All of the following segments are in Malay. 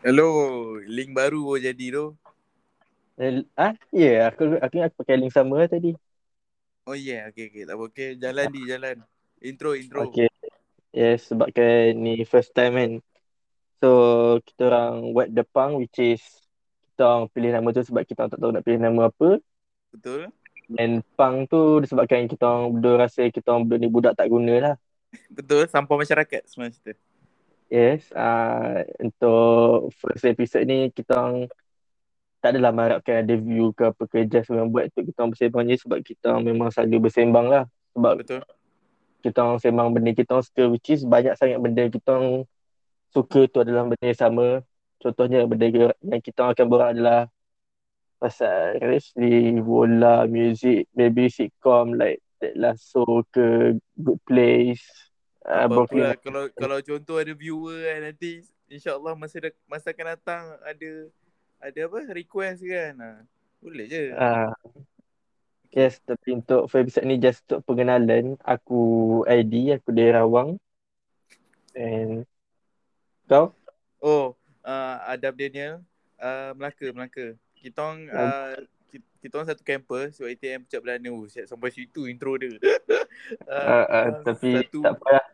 Hello, link baru baru jadi tu. Eh, ah, ya, yeah, aku aku aku pakai link sama tadi. Oh yeah, okay, okay. Tak apa, okay. Jalan di, jalan. Intro, intro. Okay. Yes, sebabkan ni first time kan. So, kita orang wet Depang which is kita orang pilih nama tu sebab kita orang tak tahu nak pilih nama apa. Betul? And pang tu disebabkan kita orang berdua rasa kita orang berdua ni budak tak guna lah. Betul, sampah masyarakat semua cerita. Yes, uh, untuk first episode ni kita orang tak adalah mengharapkan ada view ke apa ke memang buat tu kita orang bersembang je sebab kita orang memang selalu bersembang lah. Sebab Betul. kita orang sembang benda kita orang suka which is banyak sangat benda kita orang suka tu adalah benda yang sama. Contohnya benda yang kita orang akan borak adalah pasal wrestling, bola, music, maybe sitcom like Ted Lasso ke Good Place Apa Brooklyn pula kalau kalau contoh ada viewer kan nanti insya-Allah masa dah, masa akan datang ada ada apa request kan. Ha. Boleh je. Ah, yes, tapi untuk episode ni just untuk pengenalan, aku ID, aku dari Rawang. And kau? Oh, uh, Adab Daniel, uh, Melaka, Melaka. Kita orang uh, kita, kita orang satu kampus, UiTM Pucat Belana. Oh, siap sampai situ intro dia. Uh, uh, uh, tapi satu, tak apa lah.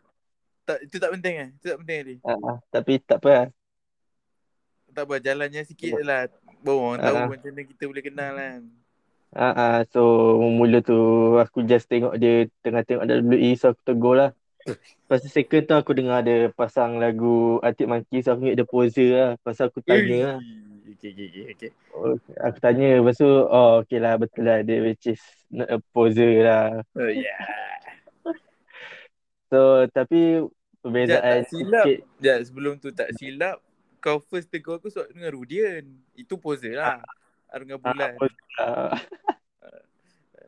Tak, itu tak penting eh? Itu tak penting ni. Uh, uh, tapi tak apa lah. Tak apa, jalannya sikit je lah. Baru orang tahu Ah. macam mana kita boleh kenal kan. Uh, uh, so mula tu aku just tengok dia tengah tengok WWE so aku tegur lah. Lepas tu second tu aku dengar dia pasang lagu Arctic Monkey so aku ingat dia poser lah. Lepas aku tanya lah. Okay, okay, okay, okay. Oh, Aku tanya lepas tu oh okay lah betul lah dia which is not a poser lah. Oh, yeah. So tapi perbezaan tak silap. sikit Sekejap, sebelum tu tak silap. Kau first tegur aku sebab dengan Rudian. Itu poser lah. Ah. Dengan bulan. uh,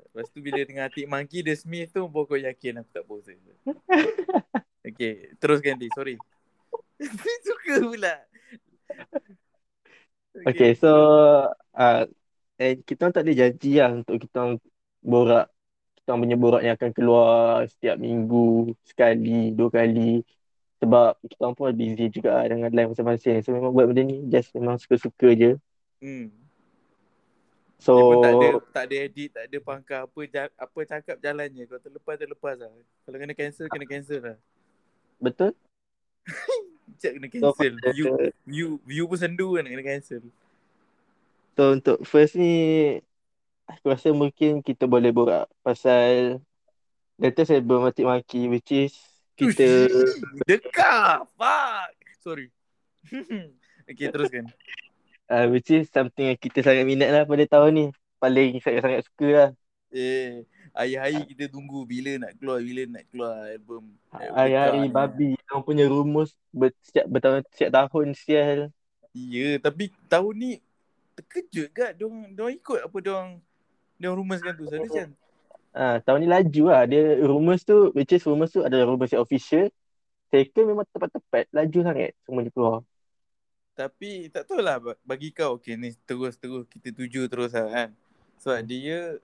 Lepas tu bila dengan Atik Monkey, The Smith tu baru kau yakin aku tak poser. okay, teruskan di. Sorry. Suka pula. Okay, so uh, eh, kita orang tak ada janji lah untuk kita orang borak. Kita punya borak yang akan keluar setiap minggu, sekali, dua kali. Sebab kita orang pun busy juga dengan live masing-masing. So memang buat benda ni just memang suka-suka je. Hmm. So, Dia pun tak ada tak ada edit, tak ada pangkal apa apa cakap jalannya. Kalau terlepas terlepas lah. Kalau kena cancel kena cancel lah. betul? Cak kena So, cancel. pada- View view view pun sendu kan kena cancel. So untuk first ni, aku rasa mungkin kita boleh borak pasal latest album Matik Maki which is kita Ush, Dekat. Fuck. Sorry. okay, teruskan. Uh, which is something yang kita sangat minat lah pada tahun ni. Paling sangat-sangat suka lah. Eh, hari-hari kita tunggu bila nak keluar, bila nak keluar album. Hari-hari dekat ni. babi. Orang punya rumus ber, setiap bertahun setiap tahun sial. Ya, tapi tahun ni terkejut kan diorang, diorang ikut apa diorang diorang rumuskan tu. Saya macam Ah, tahun ni laju lah. Dia rumus tu, which is rumus tu adalah rumus yang official. Second memang tepat-tepat. Laju sangat semua dia keluar. Tapi tak tahu lah bagi kau okay ni terus-terus kita tuju terus lah kan. Sebab dia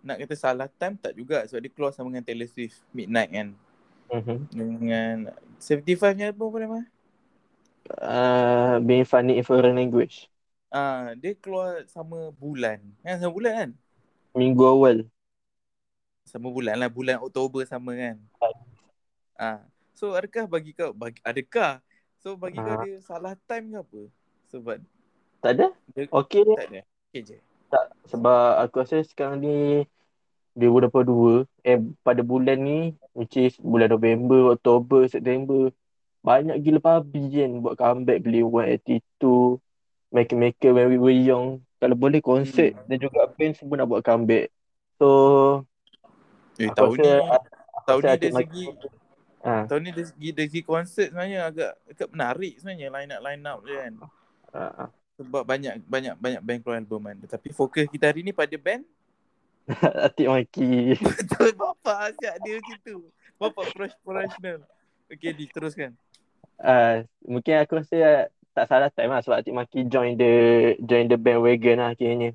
nak kata salah time tak juga sebab dia keluar sama dengan Taylor Swift Midnight kan. Mm-hmm. Dengan 75 nya album apa nama? Uh, being funny in foreign language. Ah, dia keluar sama bulan. Kan sama bulan kan? Minggu awal. Sama bulan lah, bulan Oktober sama kan. Ah. So adakah bagi kau bagi, adakah so bagi kau Ah. dia salah time ke apa? Sebab Tak ada? dia Okey je. tak ada. Okay je. Tak. Sebab aku rasa sekarang ni 2022 eh pada bulan ni which is bulan November, Oktober, September banyak gila babi kan buat comeback beli One Attitude, Maker Maker When We Were Young. Kalau boleh konsert Hmm. dan juga band semua nak buat comeback. So Eh, tahun ni tahun ni dari segi ha, tahun ni dari segi dari segi konsert sebenarnya agak agak menarik sebenarnya line up line up dia kan. ha, ha. Sebab banyak banyak banyak band keluar album kan. Tapi fokus kita hari ni pada band. Atik Maki. Betul bapak asyik dia macam tu. Bapak fresh professional. Okay, diteruskan. Uh, mungkin aku rasa tak salah time lah sebab Atik Maki join the join the bandwagon lah akhirnya.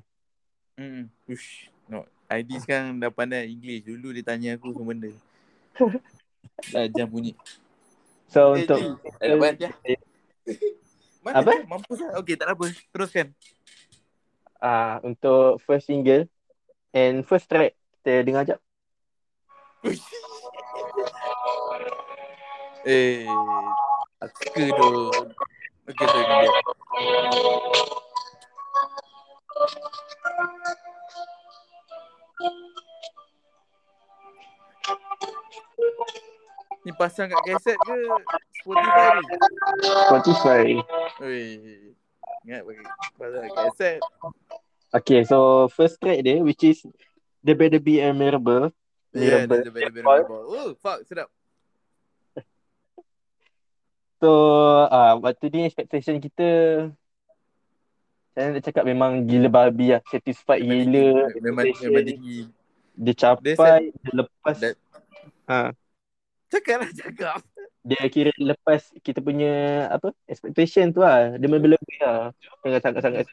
Hmm. Ush. No. ID sekarang dah pandai English. Dulu dia tanya aku semua benda. Dah jam bunyi. So Eh, untuk Ji, dah dapat ya? Mana Apa? je? Mampus lah. Okay, tak apa. Teruskan. Ah, untuk first single and first track kita dengar jap. eh, aku tu. Okay, sorry dengan dia. Ni pasang kat kaset ke Spotify ni? Spotify. Oi. Ingat bagi pasang kat kaset. Okay, so first track dia which is The Better Be Admirable. Yeah, Admirable. a better, better, better. Oh, fuck, sedap. So, ah waktu ni expectation kita saya nak cakap memang gila babi lah. Satisfied Memang gila. Memang, memang tinggi. Dia capai, Dia dia lepas. That- ha, Cakap lah, cakap. dia kira lepas kita punya apa expectation tu lah. Dia lebih-lebih lah. Sangat sangat-sangat.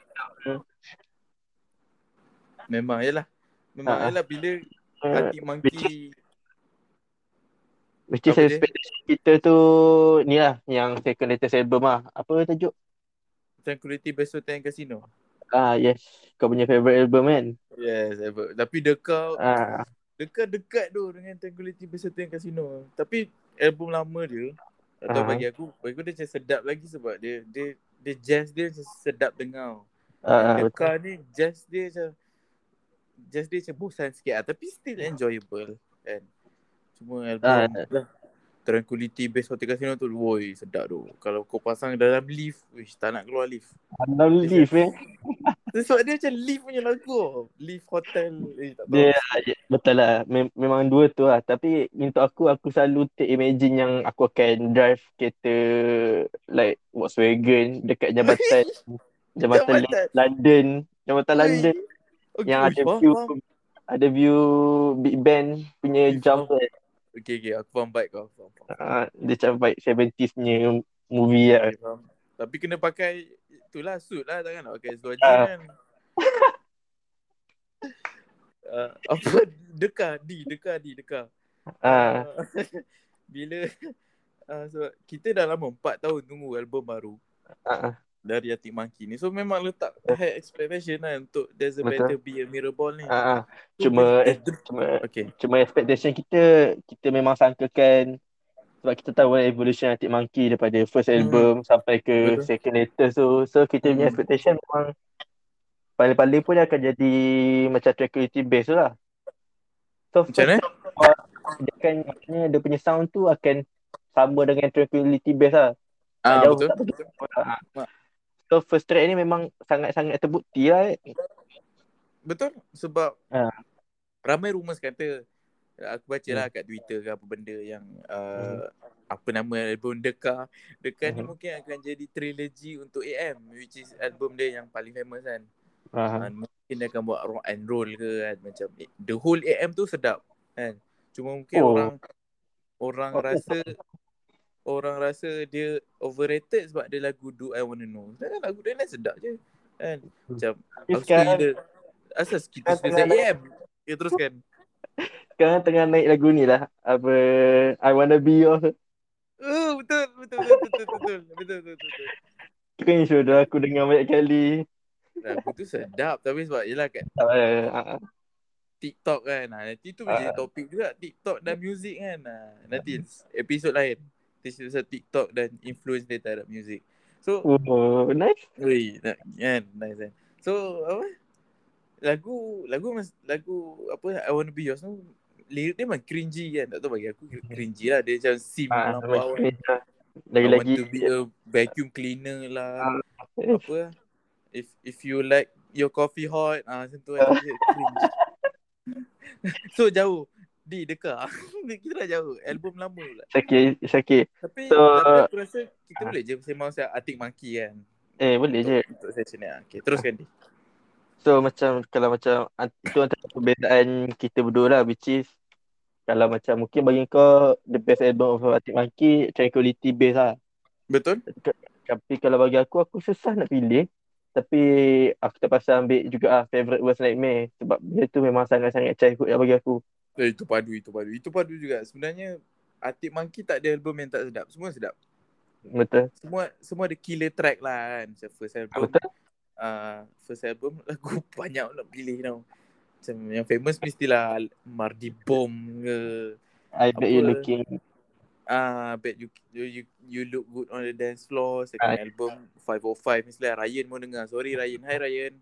Memang, yelah. Memang, Ha. yelah bila Uh, Hati Monkey which is expectation kita tu ni lah yang second latest album lah. Apa tajuk? Tranquility Best Hotel Casino. Ah yes, kau punya favourite album kan? Yes, ever. Tapi Deka, Ah, Deka dekat tu dengan Tranquility Best Hotel and Casino. Tapi album lama dia, atau Aha. bagi aku, bagi aku dia macam sedap lagi sebab dia, dia, dia jazz dia macam sedap dengar. ah, betul. Deka ni jazz dia macam, jazz dia macam bosan sikit lah. Tapi still enjoyable. Kan? Cuma album Ah. lah. Tranquility Base Hotel Casino tu, woi sedap tu. Kalau kau pasang dalam lift, wish tak nak keluar lift. Dalam lift eh. Sebab dia macam lift punya lagu. Lift hotel. Eh, tak tahu. Ya, betul lah. Mem- memang dua tu lah. Tapi untuk aku, aku selalu take imagine yang aku akan drive kereta like Volkswagen dekat jambatan jambatan Jambatan. London. Jambatan Oi. London Okay, yang wish, ada faham, view faham. ada view Big Ben punya jump kan. Okay, okay. Aku faham baik kau. Faham, faham. Ah, dia macam vibe 70s punya movie lah. Okay, faham. Tapi kena pakai itulah suit lah takkan nak pakai seluar Ah. jeans kan. Uh, apa deka di deka di deka. Ah, Uh, bila uh, sebab kita dah lama 4 tahun tunggu album baru ah, ah. Dari Atik Monkey ni. So memang letak high expectation lah untuk There's a Betul. Better Be a Mirror ni. ah, ah. So, Cuma eh, cuma Okay. cuma expectation kita kita memang sangkakan sebab kita tahu lah evolution Arctic Monkey daripada first Hmm. album sampai ke Betul. second latest tu so kita punya Hmm. expectation memang paling-paling pun akan jadi macam tranquility base tu lah so Macam first mana? dia akan maksudnya dia punya sound tu akan sama dengan tranquility base lah Ah, jauh betul. tak begitu Ah. So first track ni memang sangat-sangat terbukti lah eh. Betul sebab Ah. ramai rumours kata aku baca Hmm. lah kat Twitter ke apa benda yang uh, apa nama album Deka. Deka ni Hmm. mungkin akan jadi trilogy untuk AM which is album dia yang paling famous kan. Ah. Uh, mungkin dia akan buat rock and roll ke kan macam the whole AM tu sedap kan. Cuma mungkin Oh. orang orang Oh. rasa orang rasa dia overrated sebab dia lagu Do I Wanna Know. Sedangkan lagu dia lain sedap je. Kan. Macam Tapi Aku gila. Asal kita suka tengah ZAM. Ya teruskan. sekarang tengah naik lagu ni lah apa I Wanna Be Yours Oh, betul, betul, betul, betul, betul, betul, betul, betul, betul. Kan sudah aku dengar banyak kali. Lagu tu sedap tapi sebab yelah kat Uh, uh, TikTok kan. Ha, nanti tu menjadi Ah. topik juga TikTok dan muzik kan. Nanti episod lain. Kita pasal TikTok dan influence dia terhadap muzik. So, oh, nice. nak kan, nice kan. So, apa? Lagu lagu mas, lagu apa I Wanna Be Yours tu lirik dia memang cringy kan. Tak tahu bagi aku cringy lah. Dia macam sim Ah, macam kan. lah. I want Lagi-lagi to be a vacuum cleaner lah. Ah. Apa? If if you like your coffee hot, ah macam tu kan. Dia so jauh. Di dekat. kita dah jauh. Album lama pula. sakit, sakit. Tapi, So- tapi aku rasa kita Ah. boleh je sembang pasal Atik Monkey kan. Eh, boleh je. Untuk, untuk session ni. ah. Okay, teruskan di. So macam kalau macam an- itu antara perbezaan kita berdua lah which is kalau macam mungkin bagi kau the best album of Arctic Monkey Tranquility Base lah. Betul? Tapi kalau bagi aku aku susah nak pilih. Tapi aku terpaksa ambil juga ah favorite worst nightmare sebab dia tu memang sangat-sangat childhood lah bagi aku. Eh, itu padu, itu padu. Itu padu juga. Sebenarnya Atik Monkey tak ada album yang tak sedap. Semua sedap. Betul. Semua semua ada killer track lah kan. Macam first album. Betul. Uh, first album lagu banyak nak pilih tau. Macam yang famous mestilah Mardi Bom ke. I bet you looking Ah, uh, bet you, you you you look good on the dance floor. Second Ah. album 505 mestilah Ryan mau dengar. Sorry Ryan. Hi Ryan.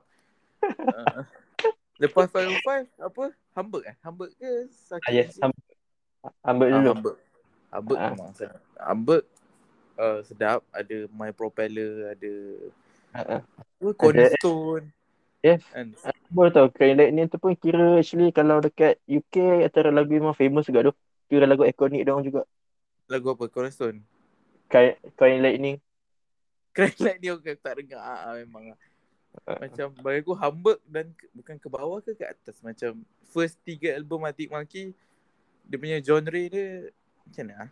uh, lepas 505 apa? Hamburg eh? Hamburg ke? Sakit ah, yes, Hati? Ham- Hamburg Ah, dulu. Hamburg. Hamburg Ah. memang sedap. Hamburg uh, sedap. Ada My Propeller, ada Ah, ah. apa, Cornerstone. Yes. Kan? Boleh tau, Crying Lightning tu pun kira actually kalau dekat UK antara lagu memang famous juga tu. Kira lagu ikonik dia orang juga. Lagu apa? Cornerstone. Crying Lightning. Like dia orang tak dengar. Ah, ah, memang. Ah. Macam bagi aku Hamburg dan ke, bukan ke bawah ke ke atas. Macam first tiga album Arctic Monkey, dia punya genre dia macam mana? ah?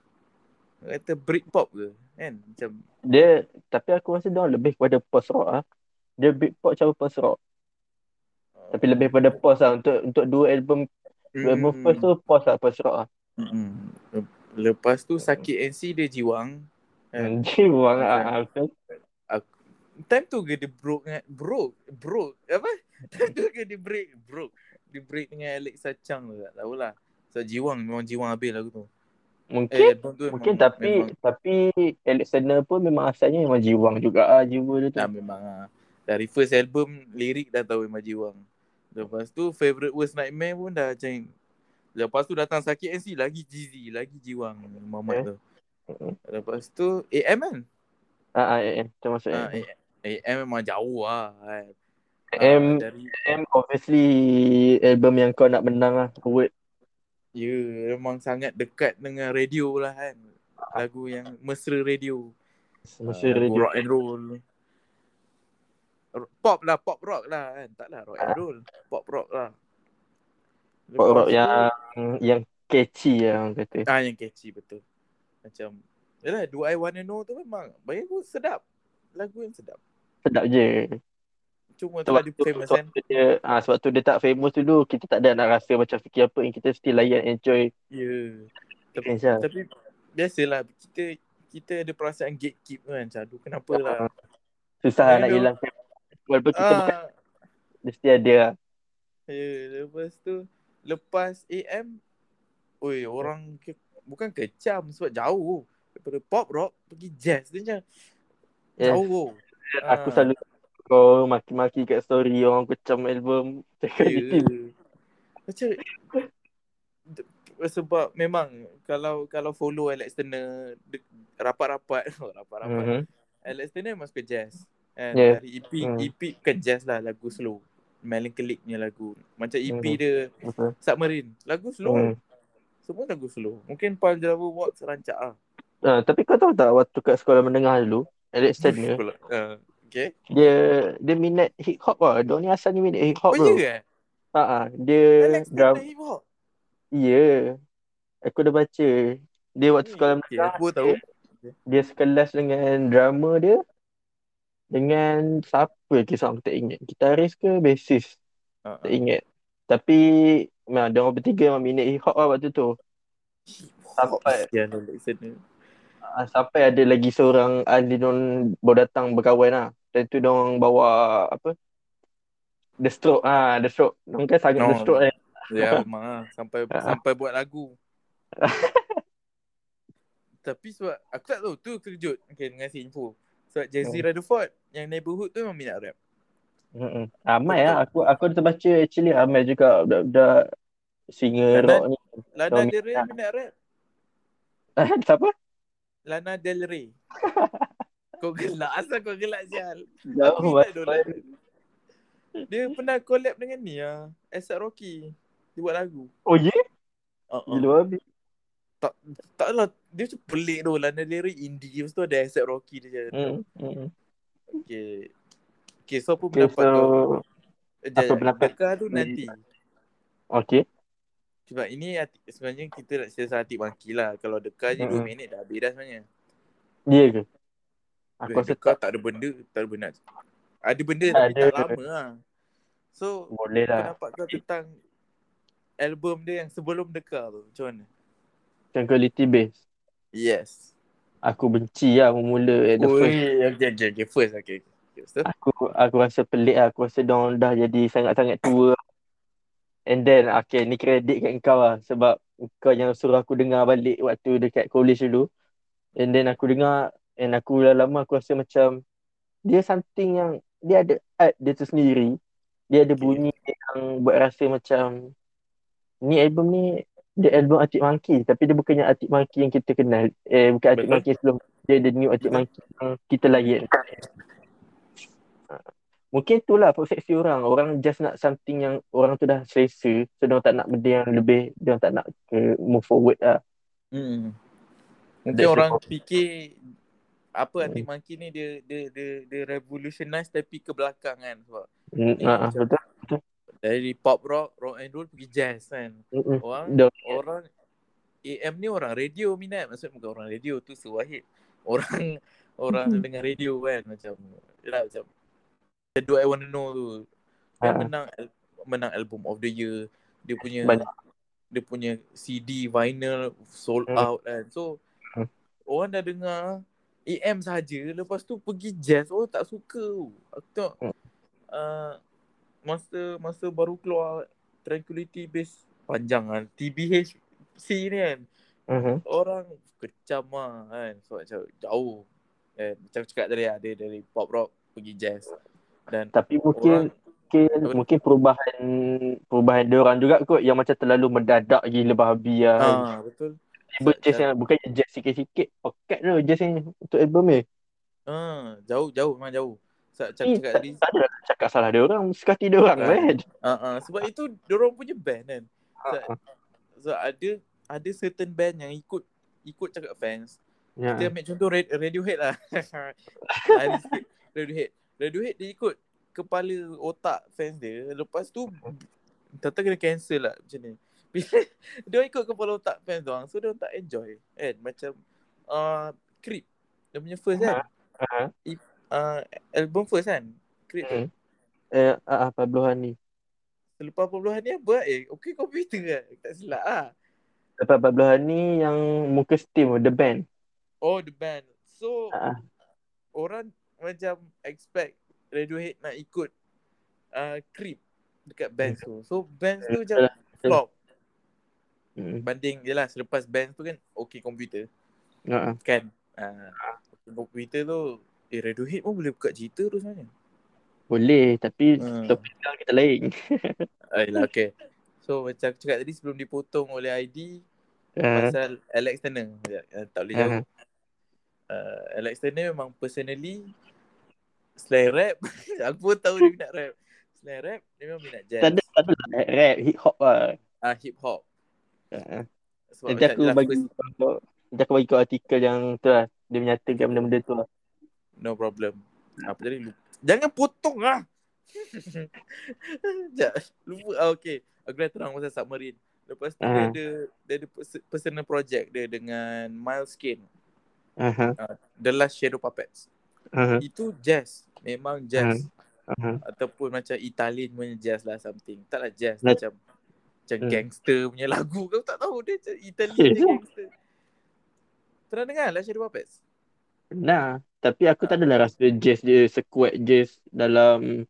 Kata Britpop ke? Kan? Macam Dia, tapi aku rasa dia lebih kepada post rock ah. Dia Britpop cara post rock. Tapi lebih pada post lah. Untuk untuk dua album, dua album Hmm. first tu post lah, post rock lah. Mm-mm. Lepas tu Sakit NC dia jiwang. Hmm, Jiwang Macam- ah, ah, betul. Time tu ke dia broke dengan broke broke apa? Time tu ke dia break broke. Dia break dengan Alexa Chung tu tak tahulah. So jiwang memang jiwang habis lagu tu. Mungkin, Eh tu mungkin memang, tapi memang, tapi Alexander pun memang asalnya memang jiwang juga ah jiwa dia tu. dah memang ah. Dari first album lirik dah tahu memang jiwang. Lepas tu favorite worst nightmare pun dah macam Lepas tu datang sakit NC lagi Jeezy, lagi jiwang Muhammad Eh. tu. Lepas tu AM kan? Ah, ah, eh, eh. Termasuk Ah, eh. AM memang jauh lah kan. AM, Ah, dari AM obviously album yang kau nak menang lah award. Ya, memang sangat dekat dengan radio lah kan. Lagu yang mesra radio. Ah, lagu radio. rock and roll. Pop lah, pop rock lah kan. Tak lah rock and Ah. roll. Pop rock lah. Pop rock tu- yang yang catchy lah orang kata. Ah, yang catchy betul. Macam, yalah, Do I Wanna Know tu memang, bagi aku sedap. Lagu yang sedap. Sedap je. Cuma tu Sebab dia tu, famous sebab kan. tu dia, ah, sebab tu dia tak famous dulu. Kita tak ada nak rasa macam fikir apa yang kita still layan enjoy. Ya. Tapi, Fans lah. tapi biasalah, kita kita ada perasaan gatekeep kan. Macam, aduh kenapa lah. Susah Tapi nak tu- hilang. Walaupun kita bukan, Ah, dia still ada lah. Ya, lepas tu lepas AM, oi orang ke, bukan kecam sebab jauh daripada pop rock pergi jazz dia macam Yes. jauh. Aku Ah, selalu kau maki-maki kat story orang kecam album. Cakap ya. gitu. Macam sebab memang kalau kalau follow Alex Turner de- rapat-rapat rapat-rapat Mhm. Alex Turner memang suka jazz. Kan? Yeah. Dari EP Hmm. EP bukan jazz lah lagu slow. Melancholic punya lagu. Macam EP Mhm. dia Betul. Submarine. Lagu slow. Hmm. Semua lagu slow. Mungkin Paul Java Watts rancak lah. Ah, tapi kau tahu tak waktu kat sekolah menengah dulu, Alex Turner, Uh, okay. dia dia minat hip hop lah. Dia ni asalnya minat hip hop Oh, bro. ya ke? Ha ah, dia Alex drum. Turner hip hop. Ya. Aku dah baca. Dia waktu Ni, sekolah okay, menengah aku tahu. dia, dia sekelas dengan drama dia dengan siapa seorang aku tak ingat. Gitaris ke bassist Uh, tak ingat. Tapi memang dia orang bertiga memang minat hip hop lah waktu tu. Sampai- Kesian Alex Turner. Ah, sampai ada lagi seorang ahli non baru datang berkawan lah. Dan tu dia orang bawa apa? The Stroke. Ah, The Stroke. Dia kan sangat The No. Stroke kan. Ya memang lah. Sampai Ah. sampai buat lagu. Tapi sebab aku tak tahu tu terkejut okay, dengan si info. Sebab Jazzy Hmm. Rutherford yang neighborhood tu memang minat rap. Mm-mm. Ramai lah. Aku aku ada baca actually ramai juga budak-budak singer Lana- rock ni. Del Rey minat rap. Siapa? Lana Del Rey. kau gelak asal kau gelak sial. Jauh dulu. Dia pernah collab dengan ni ah, Asap Rocky. Dia buat lagu. Oh ya? Yeah? Uh-uh. Gila babi. Tak lah, dia macam pelik tu. Lana Del Rey indie. Lepas tu ada Asap Rocky dia. Hmm. hmm. Okay. Okay, so apa Okay, pendapat kau? so Eh, apa pendapat? Dekar tu nanti. okay. Sebab ini hati- sebenarnya kita nak siasat hati maki lah. Kalau dekar je 2 Mm-mm. minit dah habis dah sebenarnya. Dia ke? Aku rasa tak tak ada benda. Tak ada benda. Ada benda tapi Ada. tak lama lah. So, boleh lah. pendapat kau tentang album dia yang sebelum dekar tu. Macam mana? Tranquility base. Yes. aku benci lah mula at the first. okay, okay, okay, first, okay. okay. Tu? Aku aku rasa pelik lah. Aku rasa diorang dah jadi sangat-sangat tua. And then, okay, ni kredit kat kau lah. Sebab kau yang suruh aku dengar balik waktu dekat college dulu. And then aku dengar, and aku dah lama aku rasa macam, dia something yang, dia ada art dia tu sendiri. Dia ada bunyi yang buat rasa macam, ni album ni, dia album Arctic Monkey. Tapi dia bukannya Arctic Monkey yang kita kenal. Eh, bukan Betul. Monkey sebelum. Dia ada new Betul. Monkey yang kita layan. Mungkin itulah persepsi orang. Orang just nak something yang orang tu dah selesa. So, dia tak nak benda yang lebih. Dia tak nak ke move forward lah. Hmm. Mungkin That's the orang problem. fikir apa Hmm. Arctic Monkey ni dia dia dia dia revolutionize tapi ke belakang kan sebab Mm, Eh, ah, ah, macam- betul. dari pop rock, rock and roll pergi jazz kan. Mm-mm. Orang Dia, orang AM ni orang radio minat. Maksud bukan orang radio tu sewahid. Orang orang Hmm. dengar radio kan macam yalah macam Do I Wanna Know tu. Dia Ah. menang menang album of the year. Dia punya Banyak. dia punya CD vinyl sold Hmm. out kan. So Hmm. orang dah dengar AM saja lepas tu pergi jazz orang tak suka. Aku tengok Hmm. uh, masa masa baru keluar Tranquility Base panjang kan TBH C ni kan uh-huh. orang kecam lah kan so macam jauh kan macam cakap tadi lah dia dari pop rock pergi jazz dan Tapi mungkin mungkin, Apa? mungkin perubahan perubahan dia orang juga kot yang macam terlalu mendadak gila babi lah. ah betul Tiba jazz yang bukan jazz sikit-sikit. Pocket tu jazz yang untuk album ni. ah jauh jauh memang jauh so, macam Eh, cakap tadi tak ada nak cakap salah dia orang. Suka hati dia orang kan. ah ah sebab itu orang punya band kan so, Ah, so ada ada certain band yang ikut ikut cakap fans Ya. Kita ambil contoh Rad- Radiohead lah. Radiohead. Radiohead dia ikut kepala otak fans dia. Lepas tu Tata kena cancel lah macam ni. Bila dia ikut kepala otak fans doang. So dia tak enjoy. Kan? Macam uh, Creep. Dia punya first kan. Ah, Uh, album first kan. Creep tu. hmm. Eh, ah, ah, Pablo Hani. Selepas pembuluhan ni apa? Eh, okay komputer kan? Tak silap lah. Lepas Pablo Hani yang muka Steam The Band. Oh, the band. So, Ah, orang macam expect Radiohead nak ikut uh, Creep dekat bands tu. So bands tu macam flop hmm. banding jelah selepas bands tu kan OK komputer Ah, ah. kan. Uh, OK komputer tu eh Radiohead pun boleh buka cerita tu sebenarnya. Boleh tapi Hmm. topik sekarang kita lain. Ayolah okay. So macam aku cakap tadi sebelum dipotong oleh ID Ah, pasal Alex Turner. Uh, tak boleh ah, jauh. Uh, Alex Turner memang personally selain rap aku pun tahu dia minat rap. Selain rap dia memang minat jazz. Tak ada, tak ada lah. rap, hip hop lah. Ah hip hop. Sebab Nanti aku bagi kau, nanti aku bagi kau artikel yang tu lah. Dia menyatakan benda-benda tu lah. No problem. Apa lupa. Jangan potong lah. Sekejap. Lupa. Ah, okay. Aku dah terang pasal submarine. Lepas tu dia Ah. ada dia ada pers- personal project dia dengan Miles Kane. Aha, Uh, The Last Shadow Puppets. aha, Itu jazz. Memang jazz. aha. Ataupun macam Italian punya jazz lah something. Taklah jazz. Like- macam macam Hmm. gangster punya lagu. Kau tak tahu dia macam Italian Eh. gangster. Pernah dengar Last Shadow Puppets? Nah, tapi aku tak adalah rasa jazz dia sekuat jazz dalam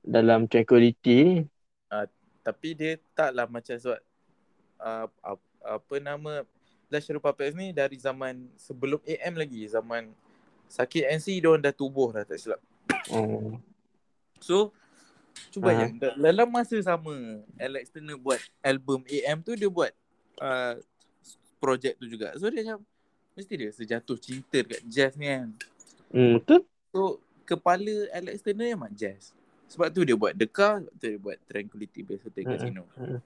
dalam tranquility ni. Tapi dia taklah macam sebab uh, apa, apa nama Shadow Puppets ni dari zaman sebelum AM lagi. Zaman Sakit NC dia dah tubuh dah tak silap. Oh. So cuba bayang da- dalam masa sama Alex Turner buat album AM tu dia buat uh, projek tu juga. So dia macam mesti dia sejatuh cinta dekat jazz ni kan. Hmm, betul? So kepala Alex Turner memang jazz. Sebab tu dia buat The Car, sebab tu dia buat Tranquility Base Hotel. Casino. Mm-mm.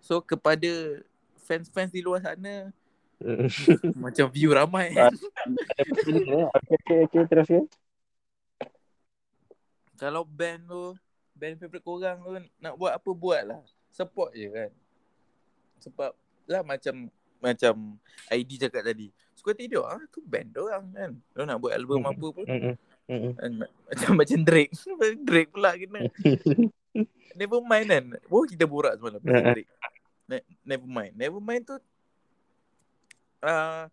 So kepada fans-fans di luar sana. macam view ramai kan. okay, okay, okay, terus ya. Kalau band tu band favourite korang tu nak buat apa buat lah. Support je kan. Sebab lah macam macam ID cakap tadi. Suka tidur ah tu band orang kan. Dia nak buat album apa pun. Macam macam Drake. Drake pula kena. Never mind kan. Oh kita borak semalam pasal. Drake. Ne- never mind. Never mind tu uh,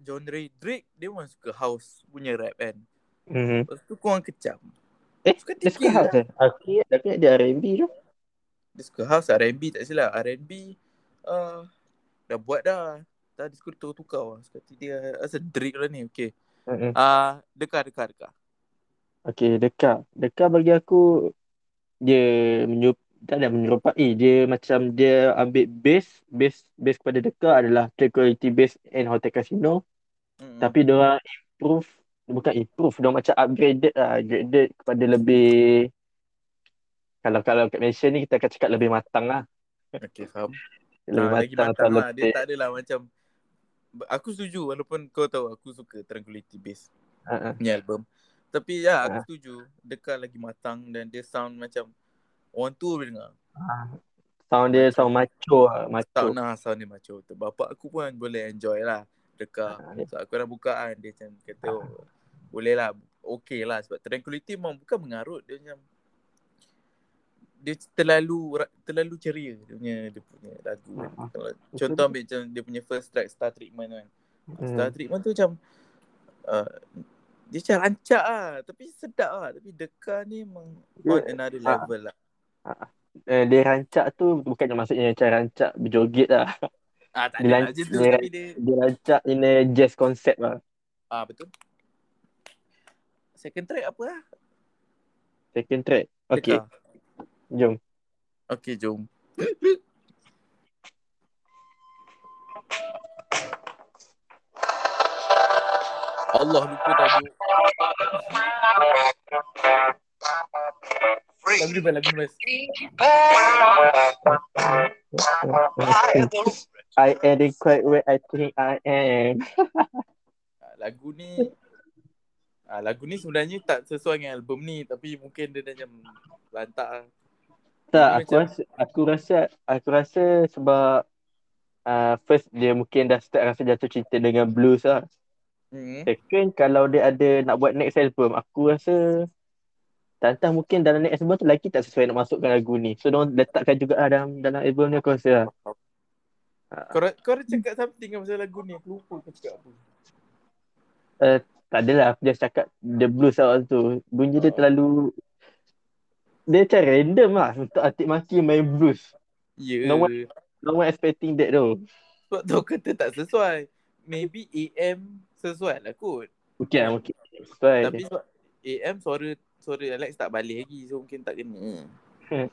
genre Drake dia memang suka house punya rap kan. Mhm. Lepas tu korang kecam. Eh, Suka dia suka house eh? Aku ingat dia R&B tu. Dia suka house R&B tak silap. R&B uh, dah buat dah. Tadi suka tukar-tukar lah. Sekali dia rasa Drake lah ni. Okay. Mhm. Ah, uh, dekar, dekar, dekar. Okay, Deka. Deka bagi aku dia menyerup tak ada menyerupai dia macam dia ambil base base base kepada Deka adalah Tranquility Base and Hotel Casino Mm-mm. tapi dia orang improve bukan improve dia macam upgraded lah upgraded kepada lebih kalau kalau kat Malaysia ni kita akan cakap lebih matang lah Okay, faham. lebih Ah, lagi matang matang lah. Dia tak adalah macam Aku setuju walaupun kau tahu aku suka Tranquility Base uh, uh, ni album. Tapi ya aku Ah. setuju. Dekar lagi matang dan dia sound macam orang tua boleh dengar. sound dia sound macho lah macho Sound nah sound dia tu. Bapak aku pun boleh enjoy lah Dekar. Ah, dia- So aku dah buka kan dia macam kata oh, boleh lah okay lah sebab Tranquility memang bukan mengarut dia macam dia terlalu terlalu ceria dia punya dia punya lagu. Ah, Kalau contoh ambil macam dia punya first track Star Treatment kan. Hmm. Star Treatment tu macam uh, dia macam rancak lah tapi sedap lah tapi Dekar ni memang Dia- on another ah. level lah. Eh, dia rancak tu bukannya maksudnya macam rancak berjoget lah Ah tak Dia ada lan- lah dia- tapi dia dia rancak in a jazz concept lah ah betul. Second track apa lah? second track okay Dekar. jom Okay jom. Allah lupa tajuk. Lagu ni best, lagu ni best. I ain't quite where I think I am. Ah, Lagu ni ah, lagu ni sebenarnya tak sesuai dengan album ni tapi mungkin dia dah macam lantak lah. Tak, aku macam- rasa, aku rasa, aku rasa sebab uh, first dia mungkin dah start rasa jatuh cinta dengan blues lah. Hmm. Second, kalau dia ada nak buat next album, aku rasa tantang mungkin dalam next album tu lagi tak sesuai nak masukkan lagu ni. So, diorang letakkan juga lah dalam, dalam album ni aku rasa lah. Kau kau ada cakap something kan pasal lagu ni aku lupa kau cakap apa. Uh, tak adalah, aku just cakap the blues awal tu. Bunyi dia Oh. terlalu, dia macam random lah untuk Atik Maki main blues. Ya. No one- No one expecting that tu. Sebab tu kata tak sesuai. Maybe AM sesuai lah kot. Mungkin lah, mungkin. Sesuai. Tapi sebab AM suara suara Alex tak balik lagi so mungkin tak kena.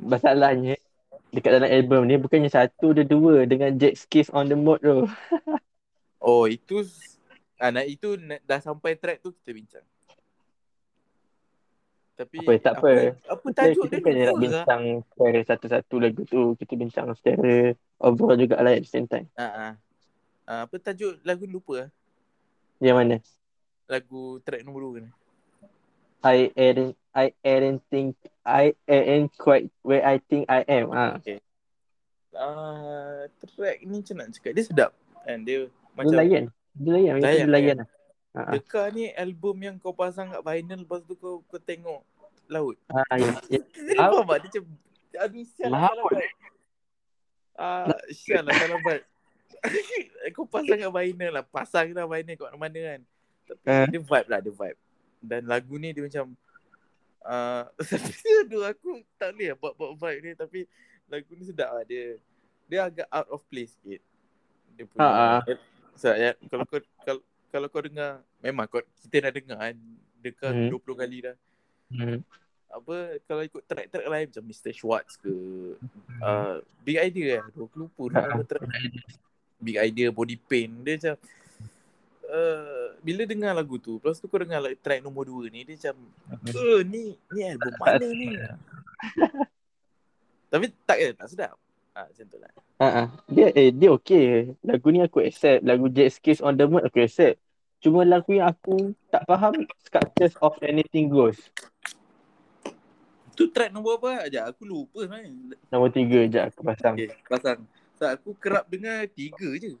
Masalahnya dekat dalam album ni bukannya satu dia dua dengan Jet Skis on the mode tu. Oh itu ah, nah, itu dah sampai track tu kita bincang. Tapi Apa, tak apa. Apa Kita, tajuk kita dia bukannya nak lah. bincang secara satu-satu lagu tu. Kita bincang secara overall juga lah at the same time. Ah, ah. Ah, apa tajuk lagu lupa lah. Yang mana? Lagu track nombor 2 ni. I ain't, I ain't think, I ain't quite where I think I am. Ah, Okay. Ah, track ni macam nak cakap dia sedap kan dia dia macam layan. Dia layan. Dia Layan, layan lah. Ah, ah. Dekar ni album yang kau pasang kat vinyl lepas tu kau kau tengok laut. Ah, ya, ya. Dia faham tak? Dia macam aduh sial lah Laut. Ah, sial lah salah vibe. kau pasang kat vinyl lah. Pasang lah vinyl kat mana-mana kan. Tapi Ah. dia vibe lah, dia vibe. Dan lagu ni dia macam uh, aduh aku tak boleh lah buat-buat vibe ni tapi lagu ni sedap lah dia. Dia agak out of place sikit. Dia punya. Ah, ah. So, ya, kalau kau kalau kalau kau dengar memang kau kita dah dengar kan dekat Hmm. 20 kali dah. Hmm. Apa kalau ikut track-track lain macam Mr. Schwartz ke uh, Big Idea. Aduh, aku lupa Ah, track. Big Idea Body Pain dia macam uh, bila dengar lagu tu lepas tu kau dengar like, track nombor 2 ni dia macam eh ni ni album mana ni tapi tak kena tak sedap ah macam tu lah Ah, ah. Dia eh dia okey. Lagu ni aku accept. Lagu Jet Skis on the Mood aku accept. Cuma lagu yang aku tak faham Sculptures of Anything Goes. tu track nombor apa aja aku lupa sebenarnya Nombor tiga je aku pasang. okey pasang so, aku kerap dengar tiga je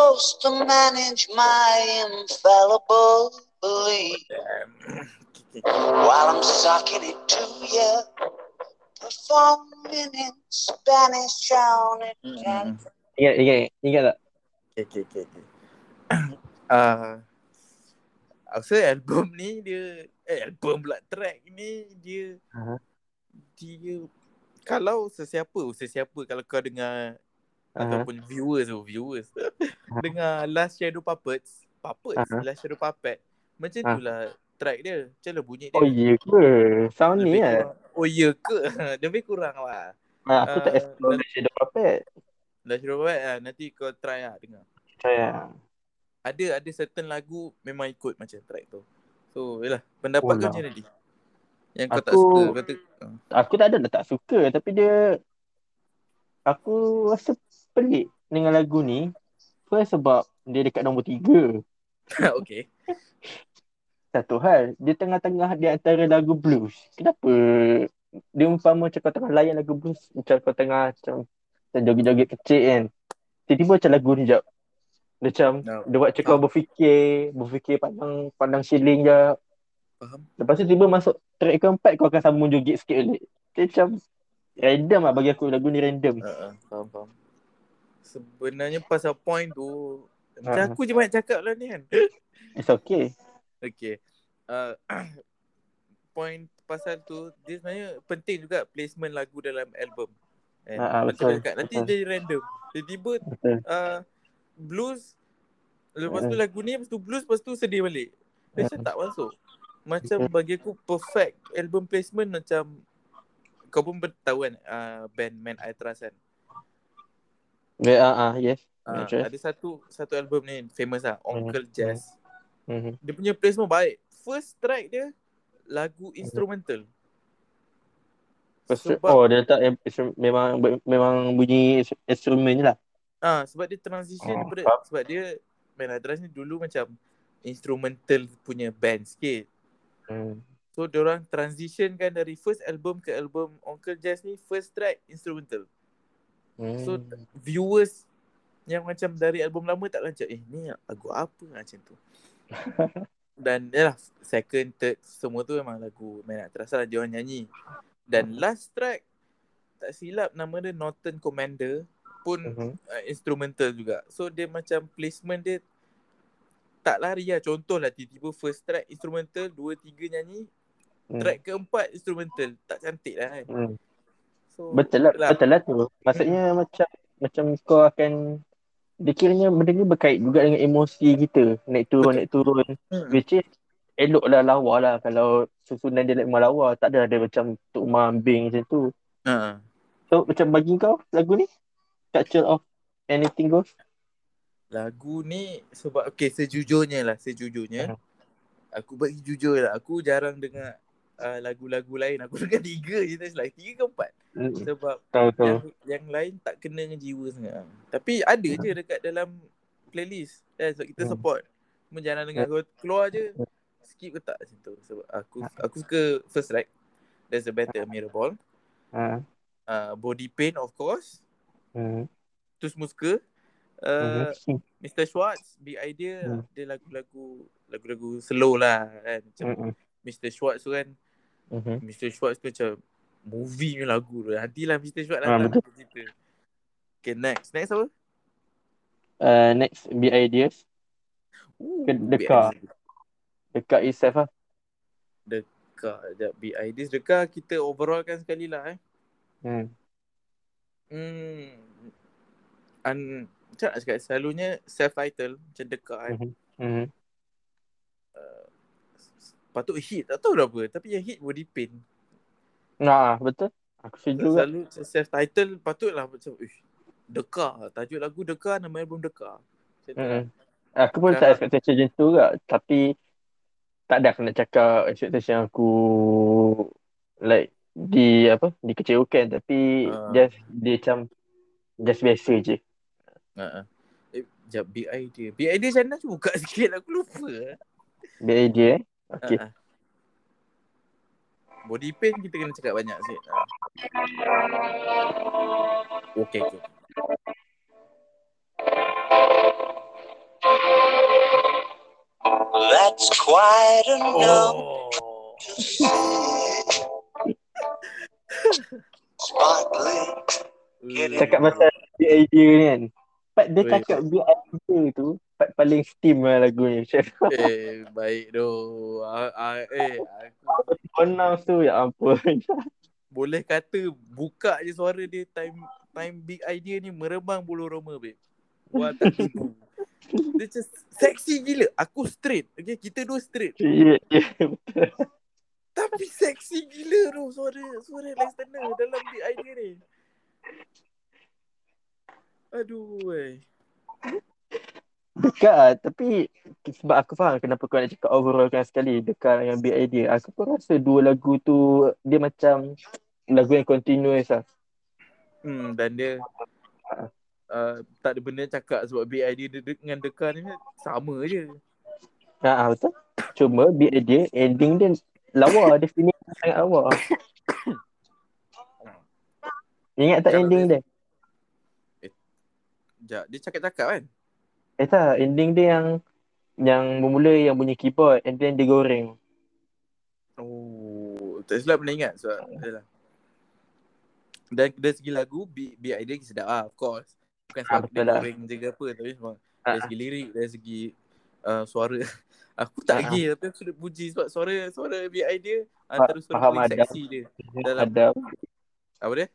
supposed to manage my infallible belief while I'm sucking it to you. Performing in Spanish Town. Hmm. Ingat, ingat, ingat tak? Okay, okay, okay. okay. uh, aku rasa album ni dia, eh album pula track ni dia, Aha. dia kalau sesiapa, sesiapa kalau kau dengar Aha. ataupun viewers tu, viewers dengar Last Shadow Puppets, Puppets, Aha. Last Shadow Puppet, macam Ah. tu lah track dia. Macam mana bunyi dia. Oh ya ke? Sound ni lah. oh ya ke? Lebih kurang lah. Ah, aku tak Ah, explore dan- Shadow Puppet. Last Shadow Puppet lah, nanti kau try lah dengar. Try lah. ada ada certain lagu memang ikut macam track tu. So, yalah, pendapat Oh, kau lah. macam mana ni? Yang kau tak Aku- suka kata uh, Aku tak ada lah tak suka tapi dia aku rasa pelik dengan lagu ni. First sebab dia dekat nombor tiga. okay. Satu hal, dia tengah-tengah di antara lagu blues. Kenapa dia umpama macam kau tengah layan lagu blues, macam kau tengah macam, macam joget-joget kecil kan. Tiba-tiba macam lagu ni jap. Dia macam, No. dia buat macam kau Ah. berfikir, berfikir pandang pandang ceiling je. Faham? Lepas tu tiba masuk track keempat kau akan sambung joget sikit balik. Dia macam random lah bagi aku lagu ni random. Uh, uh, faham, faham. Sebenarnya pasal point tu macam Ah. aku je banyak cakap lah ni kan. It's okay. Okay. Uh, point pasal tu dia sebenarnya penting juga placement lagu dalam album. Ah, ah, Macam betul, dekat nanti betul. jadi random. Tiba-tiba uh, blues lepas tu lagu ni lepas tu blues lepas tu sedih balik. Dia macam Mm. tak masuk. Macam bagi aku perfect album placement macam kau pun tahu kan uh, band Man I Trust kan. Yeah, ah, ah, yes. Uh, I Trust. ada satu satu album ni famous lah Uncle Mm. Jazz. Mhm. Dia punya placement baik. First track dia lagu instrumental. Lepas tu, Sebab oh dia letak memang memang bunyi instru- instrumen je lah. ah sebab dia transition Oh, daripada faham. sebab dia Man I Trust ni dulu macam instrumental punya band sikit. Hmm. So diorang transition kan dari first album ke album Uncle Jazz ni first track instrumental. So Hmm. viewers yang macam dari album lama tak lancar eh ni lagu apa macam tu. Dan yalah second third semua tu memang lagu Man I Trust lah dia orang nyanyi. Dan last track tak silap nama dia Northern Commander pun Mhm. uh, instrumental juga. So dia macam placement dia tak lari lah. Contoh lah tiba-tiba first track instrumental, dua tiga nyanyi, Hmm. track keempat instrumental. Tak cantik lah kan. Hmm. So Betul lah, itulah. betul lah tu. Maksudnya macam macam kau akan dia kiranya benda ni berkait juga dengan emosi kita. Naik turun, Betul. naik turun. Hmm. Which is elok lah lawa lah kalau susunan dia memang lawa. Tak ada ada macam Tok Ma ambing macam tu. Ha. So macam bagi kau lagu ni structure of anything goes. Lagu ni sebab okay sejujurnya lah sejujurnya Hmm. aku bagi jujur lah aku jarang dengar uh, lagu-lagu lain aku dengar tiga je tak silap tiga ke empat Hmm. sebab Tahu tahu. yang yang lain tak kena dengan jiwa sangat tapi ada je dekat dalam playlist kan sebab kita Hmm. support cuma jangan dengar kau keluar je skip ke tak macam tu sebab aku aku suka first track there's a better mirror ball uh, body pain of course Hmm. tu semua suka uh. Mr. Schwartz, Big Idea, Hmm. dia lagu-lagu lagu-lagu slow lah kan. Macam Mhm. Mr. Schwartz tu kan, Mhm. Mr. Schwartz tu macam movie punya lagu tu. Nantilah Mr. Schwartz Ah, datang betul. kita cerita. Okay, next. Next apa? Uh, next be ideas Ooh, Ke- Big Dekar. Ideas. dekat itself lah. Dekar. Sekejap, Big Ideas. Dekar kita overall kan sekali lah eh. Hmm. Hmm. An, macam nak cakap, selalunya self-title macam Dekar kan. Mhm. Mhm. Patut hit, tak tahu dah apa. Tapi yang hit body pain. Nah, betul. Aku setuju juga. Selalu self-title patutlah macam Ish, Dekar Tajuk lagu Dekar Nama album lah. Mm-mm. Aku pun tak expectation macam tu juga. Tapi tak ada aku nak cakap expectation aku like di apa dikecewakan tapi Ah. just dia macam just biasa je. Ha, ha. Eh, Sekejap Big Idea Big Idea macam mana buka sikit Aku lupa je eh. Okay. Uh-huh. Ha, ha. Body pain kita kena cakap banyak sikit. Ha. Uh. Okay, okay. That's quite enough oh. to see. Cakap pasal idea ni kan. Sebab dia cakap big idea tu, part paling steam lah lagu ni. Eh, baik doh. Ah, ah, eh, aku Announce tu, ya ampun. boleh kata buka je suara dia time time big idea ni meremang bulu roma babe. Wah tak tipu. Dia macam seksi gila. Aku straight. Okay, kita dua straight. Ya, ya, betul. Tapi seksi gila tu suara suara listener dalam big idea ni. Aduh, weh. Dekat tapi sebab aku faham kenapa kau nak cakap overall kan sekali dekat dengan big idea. Aku pun rasa dua lagu tu dia macam lagu yang continuous lah. Hmm, dan dia uh, tak ada benda cakap sebab big idea dia de- dengan Dekan ni sama je. Ha, ha, betul. Cuma big idea ending dia lawa. dia finish sangat lawa. Ingat tak Kalau ending dia? Sekejap, dia cakap-cakap kan? Eh tak, ending dia yang yang bermula yang bunyi keyboard and then dia goreng. Oh, tak silap pernah ingat sebab yalah. Dan dari segi lagu, big, big idea sedap lah, of course. Bukan sebab Ah, dia lah. goreng je ke apa, tapi memang Ah. dari segi lirik, dari segi uh, suara. Aku tak Ah. lagi tapi aku sudah puji sebab suara suara big idea antara suara faham paling seksi dia. Dalam- Adam Apa dia?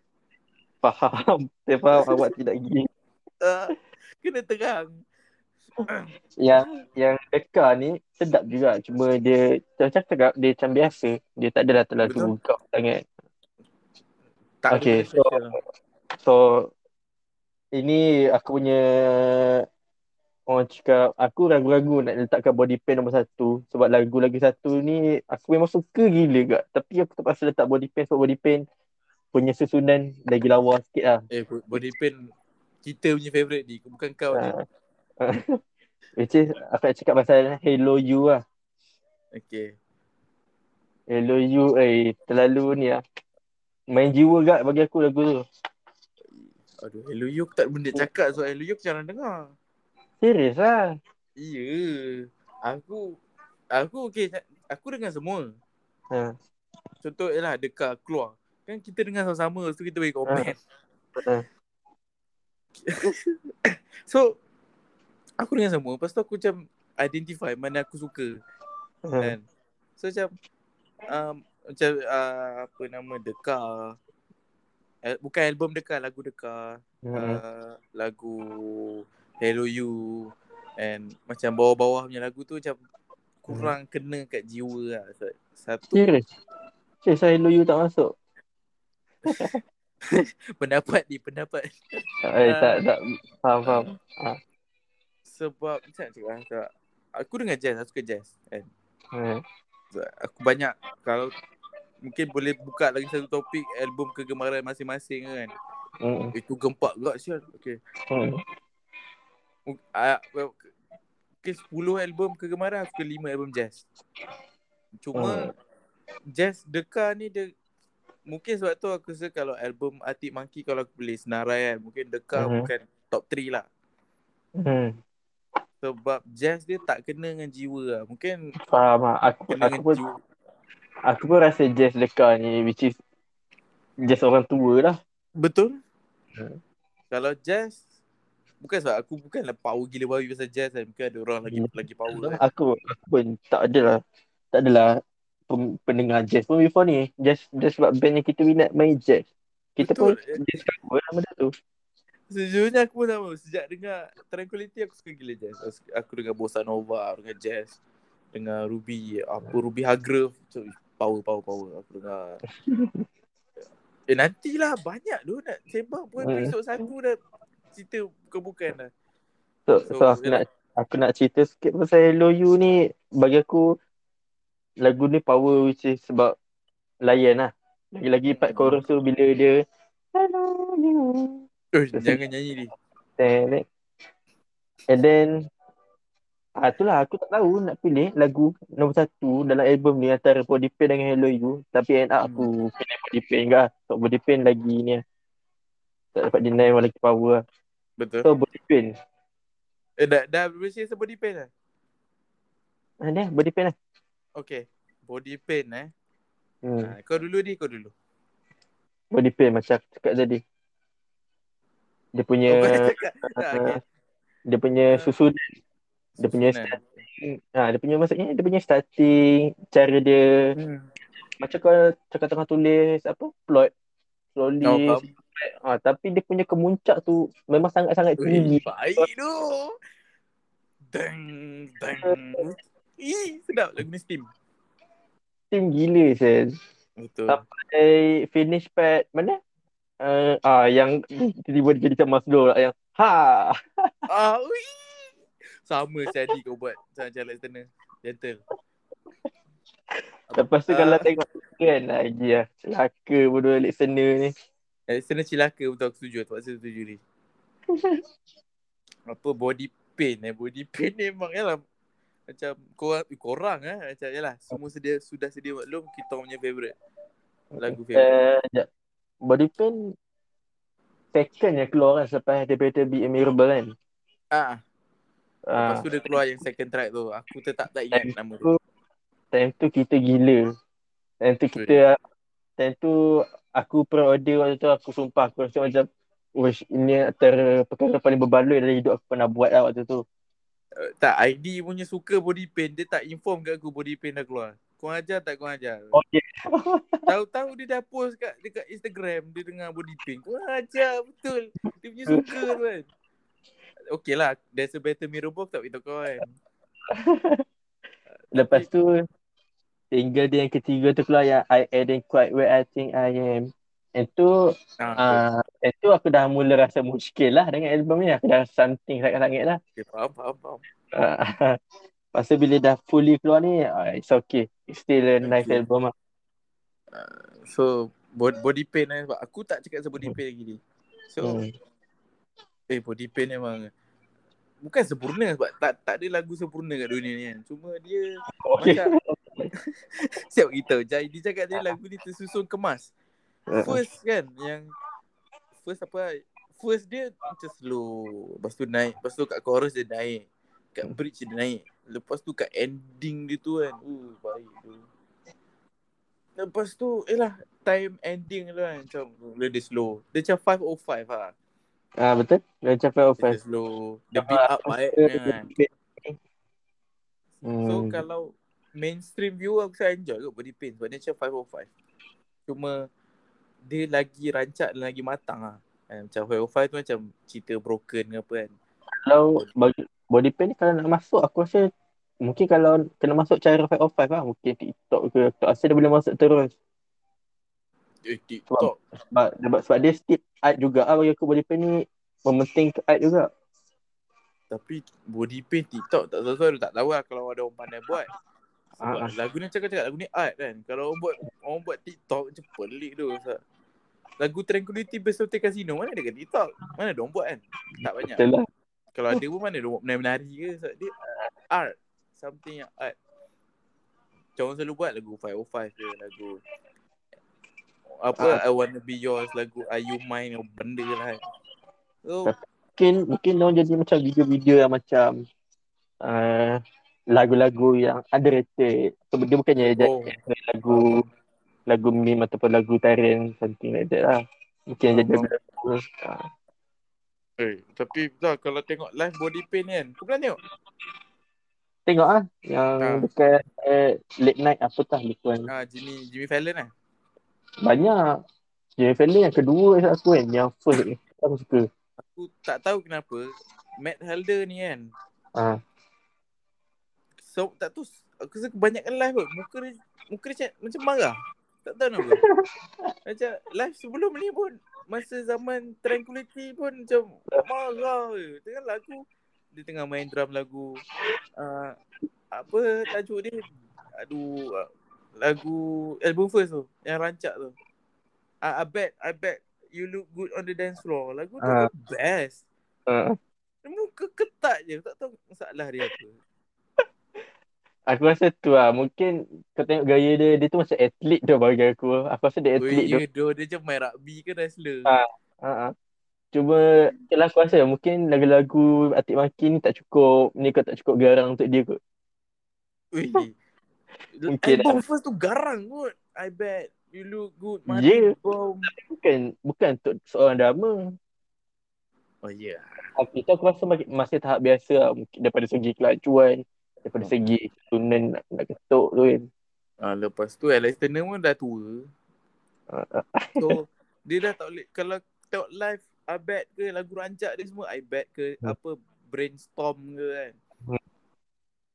faham. Saya faham awak tidak gini. Uh, kena terang. Yang yang Deka ni sedap juga. Cuma dia macam cakap dia macam biasa. Dia tak adalah terlalu Betul. kau sangat. Tak Okay, so- special. So ini aku punya orang cakap aku ragu-ragu nak letakkan body paint nombor satu sebab lagu lagi satu ni aku memang suka gila gak tapi aku terpaksa letak body paint sebab body paint punya susunan lagi lawa sikit lah. Eh, bo- body paint kita punya favourite ni, bukan kau ni. Which is aku nak cakap pasal Hello You lah. Okay. Hello You eh terlalu ni lah. Main jiwa gak bagi aku lagu tu. Aduh, Hello You aku tak benda cakap sebab Hello You aku jarang dengar. Serius lah. Ya. Aku aku okey aku dengar semua. Ha. Contoh ialah dekat keluar. Kan kita dengar sama-sama lepas tu kita bagi komen. Ha. so aku dengar semua lepas tu aku macam identify mana aku suka Ha. kan. So macam um, macam uh, apa nama Deka eh, bukan album Deka lagu Deka Ha. uh, lagu Hello You and macam bawah-bawah punya lagu tu macam kurang kena kat jiwa lah. Satu Serius. Serius Hello You tak masuk. pendapat ni pendapat Eh, tak, tak. Faham, faham. Sebab macam nak cakap tak, aku dengar jazz aku suka jazz kan. So, aku banyak kalau mungkin boleh buka lagi satu topik album kegemaran masing-masing kan Hmm. itu gempak gak sial okey Hmm. Ah, well, ke 10 album kegemaran aku suka 5 album jazz cuma jazz Deka ni dia mungkin sebab tu aku rasa kalau album Atik Monkey kalau aku boleh senarai kan mungkin Deka Mhm. bukan top 3 lah Hmm. Sebab jazz dia tak kena dengan jiwa lah mungkin Faham lah. Aku, aku pun jiwa aku pun rasa jazz Deka ni which is jazz orang tua lah. betul Hmm. kalau jazz bukan sebab aku bukanlah power gila babi pasal jazz kan mungkin ada orang lagi Hmm. lagi power kan Aku aku pun tak adalah tak adalah pendengar jazz pun before ni. Jazz jazz sebab band yang kita minat main jazz. Kita Betul. pun jazz cover lah benda tu. Sejujurnya aku pun sama Sejak dengar Tranquility aku suka gila jazz. Aku- Aku dengar Bossa Nova Dengar jazz. Dengar Ruby Apa Ruby Hargrove so, Power power power. Aku dengar. Eh nantilah. Banyak tu nak sembang pun. Hmm. Episod satu dah Cerita bukan-bukan dah. So, So, so aku yalah. nak aku nak cerita sikit pasal Hello You ni. Bagi aku lagu ni power which is sebab layan lah. Lagi-lagi part Hmm. chorus tu bila dia Hello You Eh jangan nyanyi ni Tenet. And then Ah itulah aku tak tahu nak pilih lagu nombor satu dalam album ni antara Body Pain dengan Hello You tapi end up aku pilih Body Pain ke sebab Body Pain lagi ni lah. tak dapat deny lagi power lah. Betul So Body Pain Eh dah, dah bersih sebab depend lah Ha, dia body pain lah. Okay. Body pain eh. Hmm. Ha, kau dulu di, kau dulu. Body pain macam aku cakap tadi. Dia punya Oh, dia punya Ah. susunan. Dia punya Susunan. Ha, dia punya maksudnya dia punya starting, cara dia Hmm. macam kau cakap tengah tulis apa plot slowly faham. ha, tapi dia punya kemuncak tu memang sangat-sangat tinggi. Baik tu. Deng, deng. Ih, sedap lagu ni Steam. Steam gila sen. Betul. Sampai finish pad mana? Uh, ah yang tiba-tiba dia jadi macam Maslow lah yang ha. Ah, ui. Sama jadi kau buat macam Alex Turner. Gentle. Lepas tu Ah. kalau tengok kan lagi lah celaka bodoh listener ni. Alex Turner cilaka betul aku setuju. Terpaksa setuju ni. Apa body pain eh. Body pain ni memang yalah. Macam korang, korang eh. Macam yalah. Semua sedia, sudah sedia maklum kita punya favourite. Lagu favourite. Uh. Body pain second yang keluar kan selepas Better Be Admirable kan. Ah, lepas Ah, tu dia keluar yang second track tu. Aku tetap tak ingat Time nama tu. time tu kita gila. Time tu kita time tu aku pre-order waktu tu aku sumpah aku rasa macam Wish, ini antara perkara paling berbaloi dalam hidup aku pernah buat lah waktu tu. Uh, tak, ID punya suka body pain. Dia tak inform kat aku body pain dah keluar. Kau ajar tak kau ajar? Okay. Tahu-tahu dia dah post kat dekat Instagram dia dengar body pain. Kau ajar betul. Dia punya suka tu kan. Okay lah, there's a better mirror box tak beritahu kau kan. Lepas tu single dia yang ketiga tu keluar yang I ain't quite where I think I am. Itu Ah, itu aku dah mula rasa muskil lah dengan album ni. Aku dah rasa something sangat-sangat lah. okay, faham, faham, faham. Ah, Lepas tu bila dah fully keluar ni, ah, it's okay. It's still a nice Okay. album lah. So, bod- body pain eh. Sebab Aku tak cakap pasal body pain lagi ni. So, Hmm. eh body pain memang bukan sempurna sebab tak tak ada lagu sempurna kat dunia ni kan. Cuma dia Okay. macam siap kita. Jai dia cakap tadi lagu ni tersusun kemas. First kan yang first apa first dia macam slow. Lepas tu naik, lepas tu kat chorus dia naik. Kat bridge dia naik. Lepas tu kat ending dia tu kan. Uh, baik tu. Lepas tu, eh lah, time ending tu kan macam mula dia slow. Dia macam 505 lah. Ah betul. Dia macam fair of Dia slow. Dia build up baik kan. Hmm. So kalau mainstream viewer aku saya enjoy kot Body Pain sebab dia macam 505. Cuma dia lagi rancak dan lagi matang lah. Kan, macam 505 tu macam cerita broken ke apa kan. Kalau bagi body pain ni kalau nak masuk aku rasa mungkin kalau kena masuk cara 5 of 5 lah. Mungkin TikTok ke. Tak rasa dia boleh masuk terus. Eh TikTok. Sebab, sebab, sebab dia still art juga lah bagi aku body pain ni mementing ke art juga. Tapi Body Pain TikTok tak tahu tak tahu lah kalau ada orang pandai buat. Sebab ah. lagu ni cakap-cakap lagu ni art kan. Kalau orang buat orang buat TikTok macam pelik tu. Sebab lagu Tranquility Best Hotel Casino mana ada kat TikTok? Mana ada orang buat kan? Tak banyak. Betul lah. Kalau ada pun mana dia buat menari-menari ke Sebab dia art Something yang art Macam orang selalu buat lagu 505 ke Lagu Apa I Wanna Be Yours Lagu Are You Mine Or benda lah kan So Mungkin mungkin dia jadi macam video-video yang macam uh, lagu-lagu yang underrated. So, dia bukannya Oh. jadi lagu lagu meme ataupun lagu tarian something like that lah. Mungkin Faham, jadi faham. lagu. ah. Eh, Tapi betul kalau tengok live body pain kan Kau pernah tengok? Tengok ah yang Ah. dekat uh, late night apa tah lupa. Ah, Jimmy Jimmy Fallon lah Banyak. Jimmy Fallon yang kedua aku kan. Yang first ni. Aku suka. Aku tak tahu kenapa Matt Halder ni kan Ah. So tak tahu Aku rasa kebanyakan live kot Muka dia Muka dia macam, macam marah Tak tahu kenapa Macam live sebelum ni pun Masa zaman Tranquility pun Macam marah je. Tengah lagu Dia tengah main drum lagu uh, Apa tajuk dia? Aduh uh, Lagu Album first tu Yang rancak tu. I, I bet I bet You look good on the dance floor. Lagu tu the best. Dia Muka ketat je. Tak tahu masalah dia apa Aku rasa tu lah. Mungkin kau tengok gaya dia. Dia tu macam atlet tu bagi aku. Aku rasa dia Oh atlet tu. doh dia macam main rugby ke wrestler. Ah. Ha, ha. Cuma Yalah aku rasa mungkin lagu-lagu Atik Maki ni tak cukup Ni kau tak cukup garang untuk dia kot Ui. Mungkin album first tu garang kot. I bet. You look good. Mati Yeah. bom. Bukan bukan untuk seorang drama. Oh ya. Yeah. Tapi tu aku rasa masih, tahap biasa lah. Daripada segi kelajuan, daripada Hmm. segi tunan nak, nak ketuk tu kan. Ah, lepas tu Alex Turner pun dah tua. Ah, So dia dah tak boleh kalau tengok live I bet ke lagu rancak dia semua I bet ke Hmm. apa brainstorm ke kan. Hmm.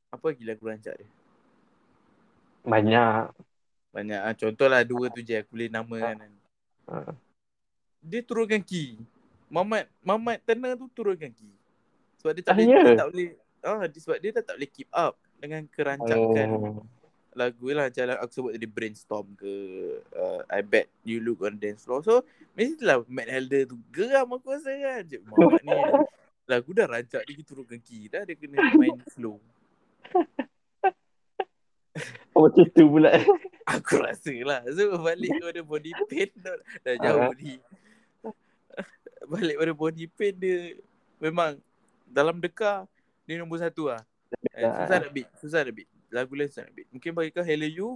Apa lagi lagu rancak dia? Banyak. Banyak ah contohlah dua tu je aku boleh namakan kan. Ah. Dia turunkan key. Mamat Mamat Turner tu turunkan key. Sebab dia tak Ah, boleh ya? dia tak boleh ah sebab dia tak, tak boleh keep up dengan kerancakan Oh. lagu lah. Macam aku sebut tadi brainstorm ke uh, I bet you look on dance floor. So mestilah Matt Helder tu geram aku rasa kan. Cik Muhammad ni lagu dah rancak dia turunkan key dah dia kena main slow. Oh, macam tu pula. aku rasa lah. So balik kepada body pain dah, dah jauh Ah. ni balik pada body pain dia memang dalam dekar dia nombor satu lah eh, susah nak beat susah nak beat lagu lain susah nak beat mungkin bagi kau Hello You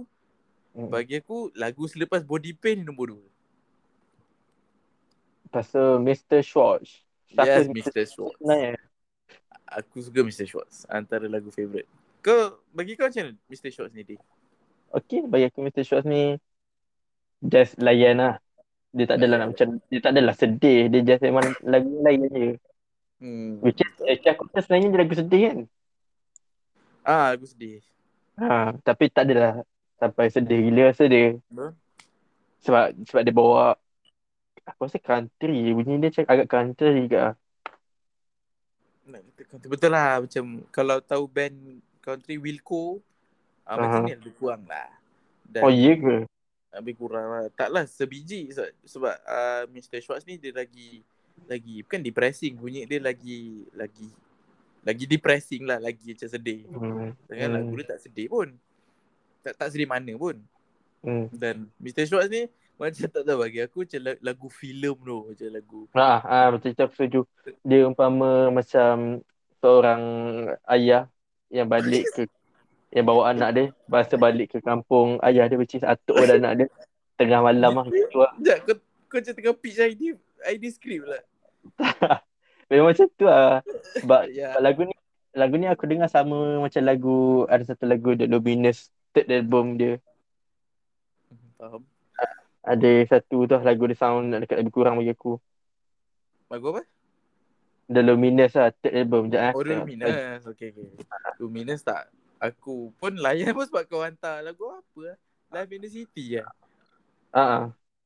Hmm. bagi aku lagu selepas body pain dia nombor dua tu Mr. Schwartz. Yes, Siapa Mr. Schwartz. Sebenarnya. Aku suka Mr. Schwartz. Antara lagu favourite. Kau, bagi kau macam mana Mr. Schwartz ni, Dik? Okay, bagi aku Mr. Schwartz ni just layan lah. Dia tak adalah nak macam, dia tak adalah sedih. Dia just memang lagu layan je. Hmm. Which is, actually aku rasa sebenarnya dia lagu sedih kan. Ah, lagu sedih. Ha, tapi tak adalah sampai sedih gila rasa dia. Betul? Sebab sebab dia bawa aku rasa country. Bunyi dia macam agak country ke. Nak kata country. Betul lah. Macam kalau tahu band country Wilco, ah, macam ni lebih kurang lah. Dan Oh iya ke? lebih kurang lah. Taklah sebiji sebab, sebab uh, Mr. Schwartz ni dia lagi lagi bukan depressing bunyi dia lagi lagi lagi depressing lah lagi macam sedih. Hmm. Dengan Hmm. lagu dia tak sedih pun. Tak tak sedih mana pun. Hmm. Dan Mr. Schwartz ni macam tak tahu bagi aku macam la- lagu filem tu macam lagu Ha, ha, betul tu aku setuju. Dia umpama macam seorang ayah yang balik ke yang bawa anak dia bahasa balik ke kampung ayah dia which is atuk pada anak dia tengah malam lah gitu lah. Sekejap kau, kau macam tengah pitch ID ID script lah Memang macam tu lah. Sebab Ya lagu ni lagu ni aku dengar sama macam lagu ada satu lagu The Luminous third album dia. Faham Ada satu tu lagu dia sound dekat lebih kurang bagi aku. Lagu apa? The Luminous lah third album. Sekejap, eh. Oh The Luminous Okay okay Luminous tak Aku pun layan pun sebab kau hantar lagu apa lah Live in the City lah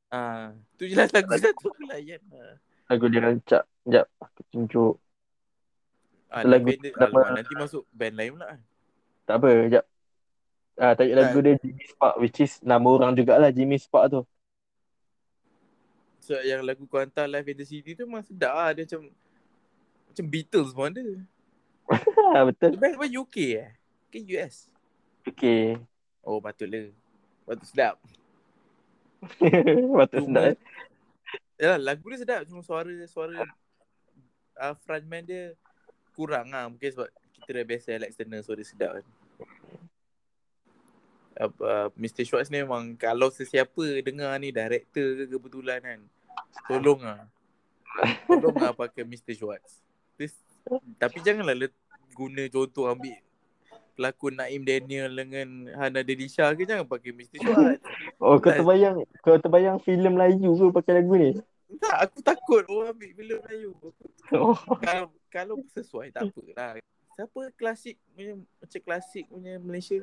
Ha, ha. Ah, tu jelas lagu satu aku layan lah. Lagu dia rancak. Sekejap aku tunjuk. Ah, Lagu band dia, nanti masuk band lain pula kan. Tak apa, sekejap. Ah, tajuk lagu dia Jimmy Spark which is nama orang jugalah Jimmy Spark tu. So yang lagu kau hantar Live in the City tu memang sedap lah. Dia macam macam Beatles pun ada. Ha, betul. Band apa UK eh? Ke US? Okay. Oh patutlah. Patut sedap. Patut sedap eh. Yalah lagu dia sedap cuma suara suara uh, frontman dia kurang lah mungkin sebab kita dah biasa Alex Turner suara sedap kan. Uh, uh, Mr. Schwartz ni memang kalau sesiapa dengar ni director ke kebetulan kan tolong lah. Tolong lah pakai Mr. Schwartz. This, tapi janganlah let, guna contoh ambil pelakon Naim Daniel dengan Hana Delisha ke jangan pakai Mr. Schwartz. Oh, kau terbayang, kau terbayang filem Melayu ke pakai lagu ni? Tak, aku takut orang ambil filem Melayu. Oh. kalau kalau sesuai tak apa lah. Siapa klasik punya macam klasik punya Malaysia?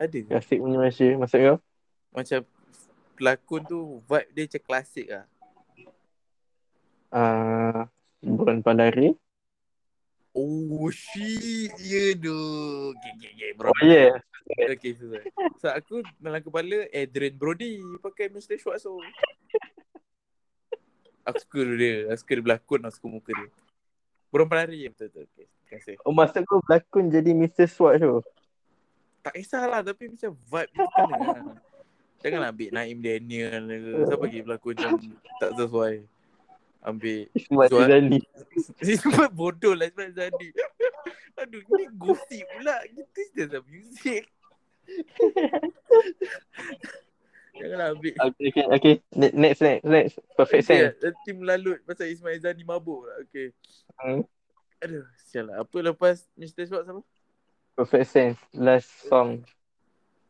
Ada ke? Klasik punya Malaysia, maksud kau? Macam pelakon tu vibe dia macam klasik lah. Ah, Bulan Pandari. Oh shit, ya tu. Okay, okay, okay, bro. Oh, yeah. Okay, sesuai. So aku dalam kepala Adrian Brody pakai Mr. Schwartz tu. Aku suka dia. Aku suka dia berlakon, aku suka muka dia. Burung pelari betul betul. Okay, terima kasih. Oh, maksud kau berlakon jadi Mr. Swat tu? Tak kisahlah tapi macam vibe dia lah. Janganlah ambil Naim Daniel ke. Siapa lagi berlakon macam tak sesuai. Ambil Ismail Zuat- Zali. Sebab bodoh lah Ismail Zani Aduh ni gosip pula Kita just a music Janganlah ambil Okay, okay, okay. Ne- Next, next, next. Perfect sense. Okay, Nanti melalut pasal Ismail Zani mabuk pula Okay Hmm. Aduh Sial lah Apa lepas Mr. Schwartz apa? Perfect sense. Last song.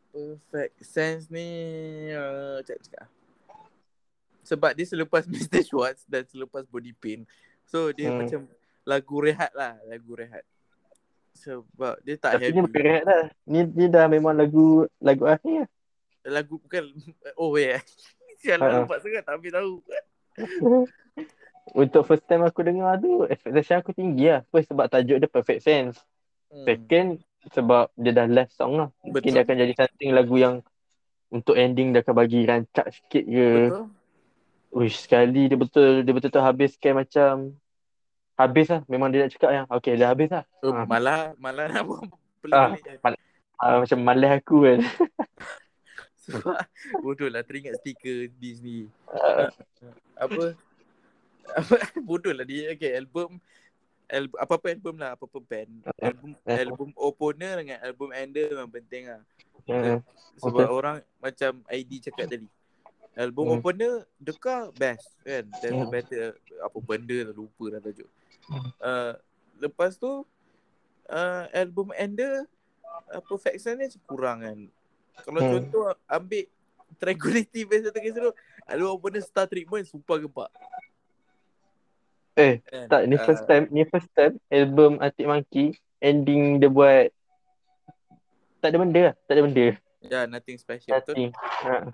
Perfect Sense ni uh, Cakap cakap Sebab dia selepas Mr. Schwartz Dan selepas Body Pain So dia Hmm. macam Lagu rehat lah Lagu rehat Sebab dia tak Tapi heavy bukan rehat dah. Ni, ni dah memang lagu lagu akhir lah. Lagu bukan Oh yeah Sial lah Nampak sangat tak ambil tahu Untuk first time aku dengar tu, expectation aku tinggi lah. First sebab tajuk dia Perfect Sense. hmm. Second, sebab dia dah last song lah. Mungkin Betul. dia akan jadi something lagu yang untuk ending dia akan bagi rancak sikit ke. Betul Uish, sekali dia betul dia betul-betul habiskan macam habis lah. Memang dia nak cakap yang okay dah habis lah. oh, Ha. Malah Malah nak buat Ah, pelik Ah, macam malas aku kan. Sebab Bodoh lah teringat stiker Disney Ah, apa apa bodoh lah dia okay album album apa-apa album lah apa-apa band album Eh. album opener dengan album ender memang penting lah ah, sebab Okay. orang macam ID cakap tadi album Hmm. opener Deka best kan dan Hmm. better apa benda lah lupa dah tajuk Hmm. uh, lepas tu uh, album ender uh, perfection ni kurang kan kalau Hmm. contoh ambil Tranquility best satu kisah tu album opener Star Treatment sumpah gempak Eh, kan? tak ni Ah, first time, ni first time album Arctic Monkey ending dia buat tak ada benda lah, tak ada benda. Ya, nothing special betul. Nothing. Ha.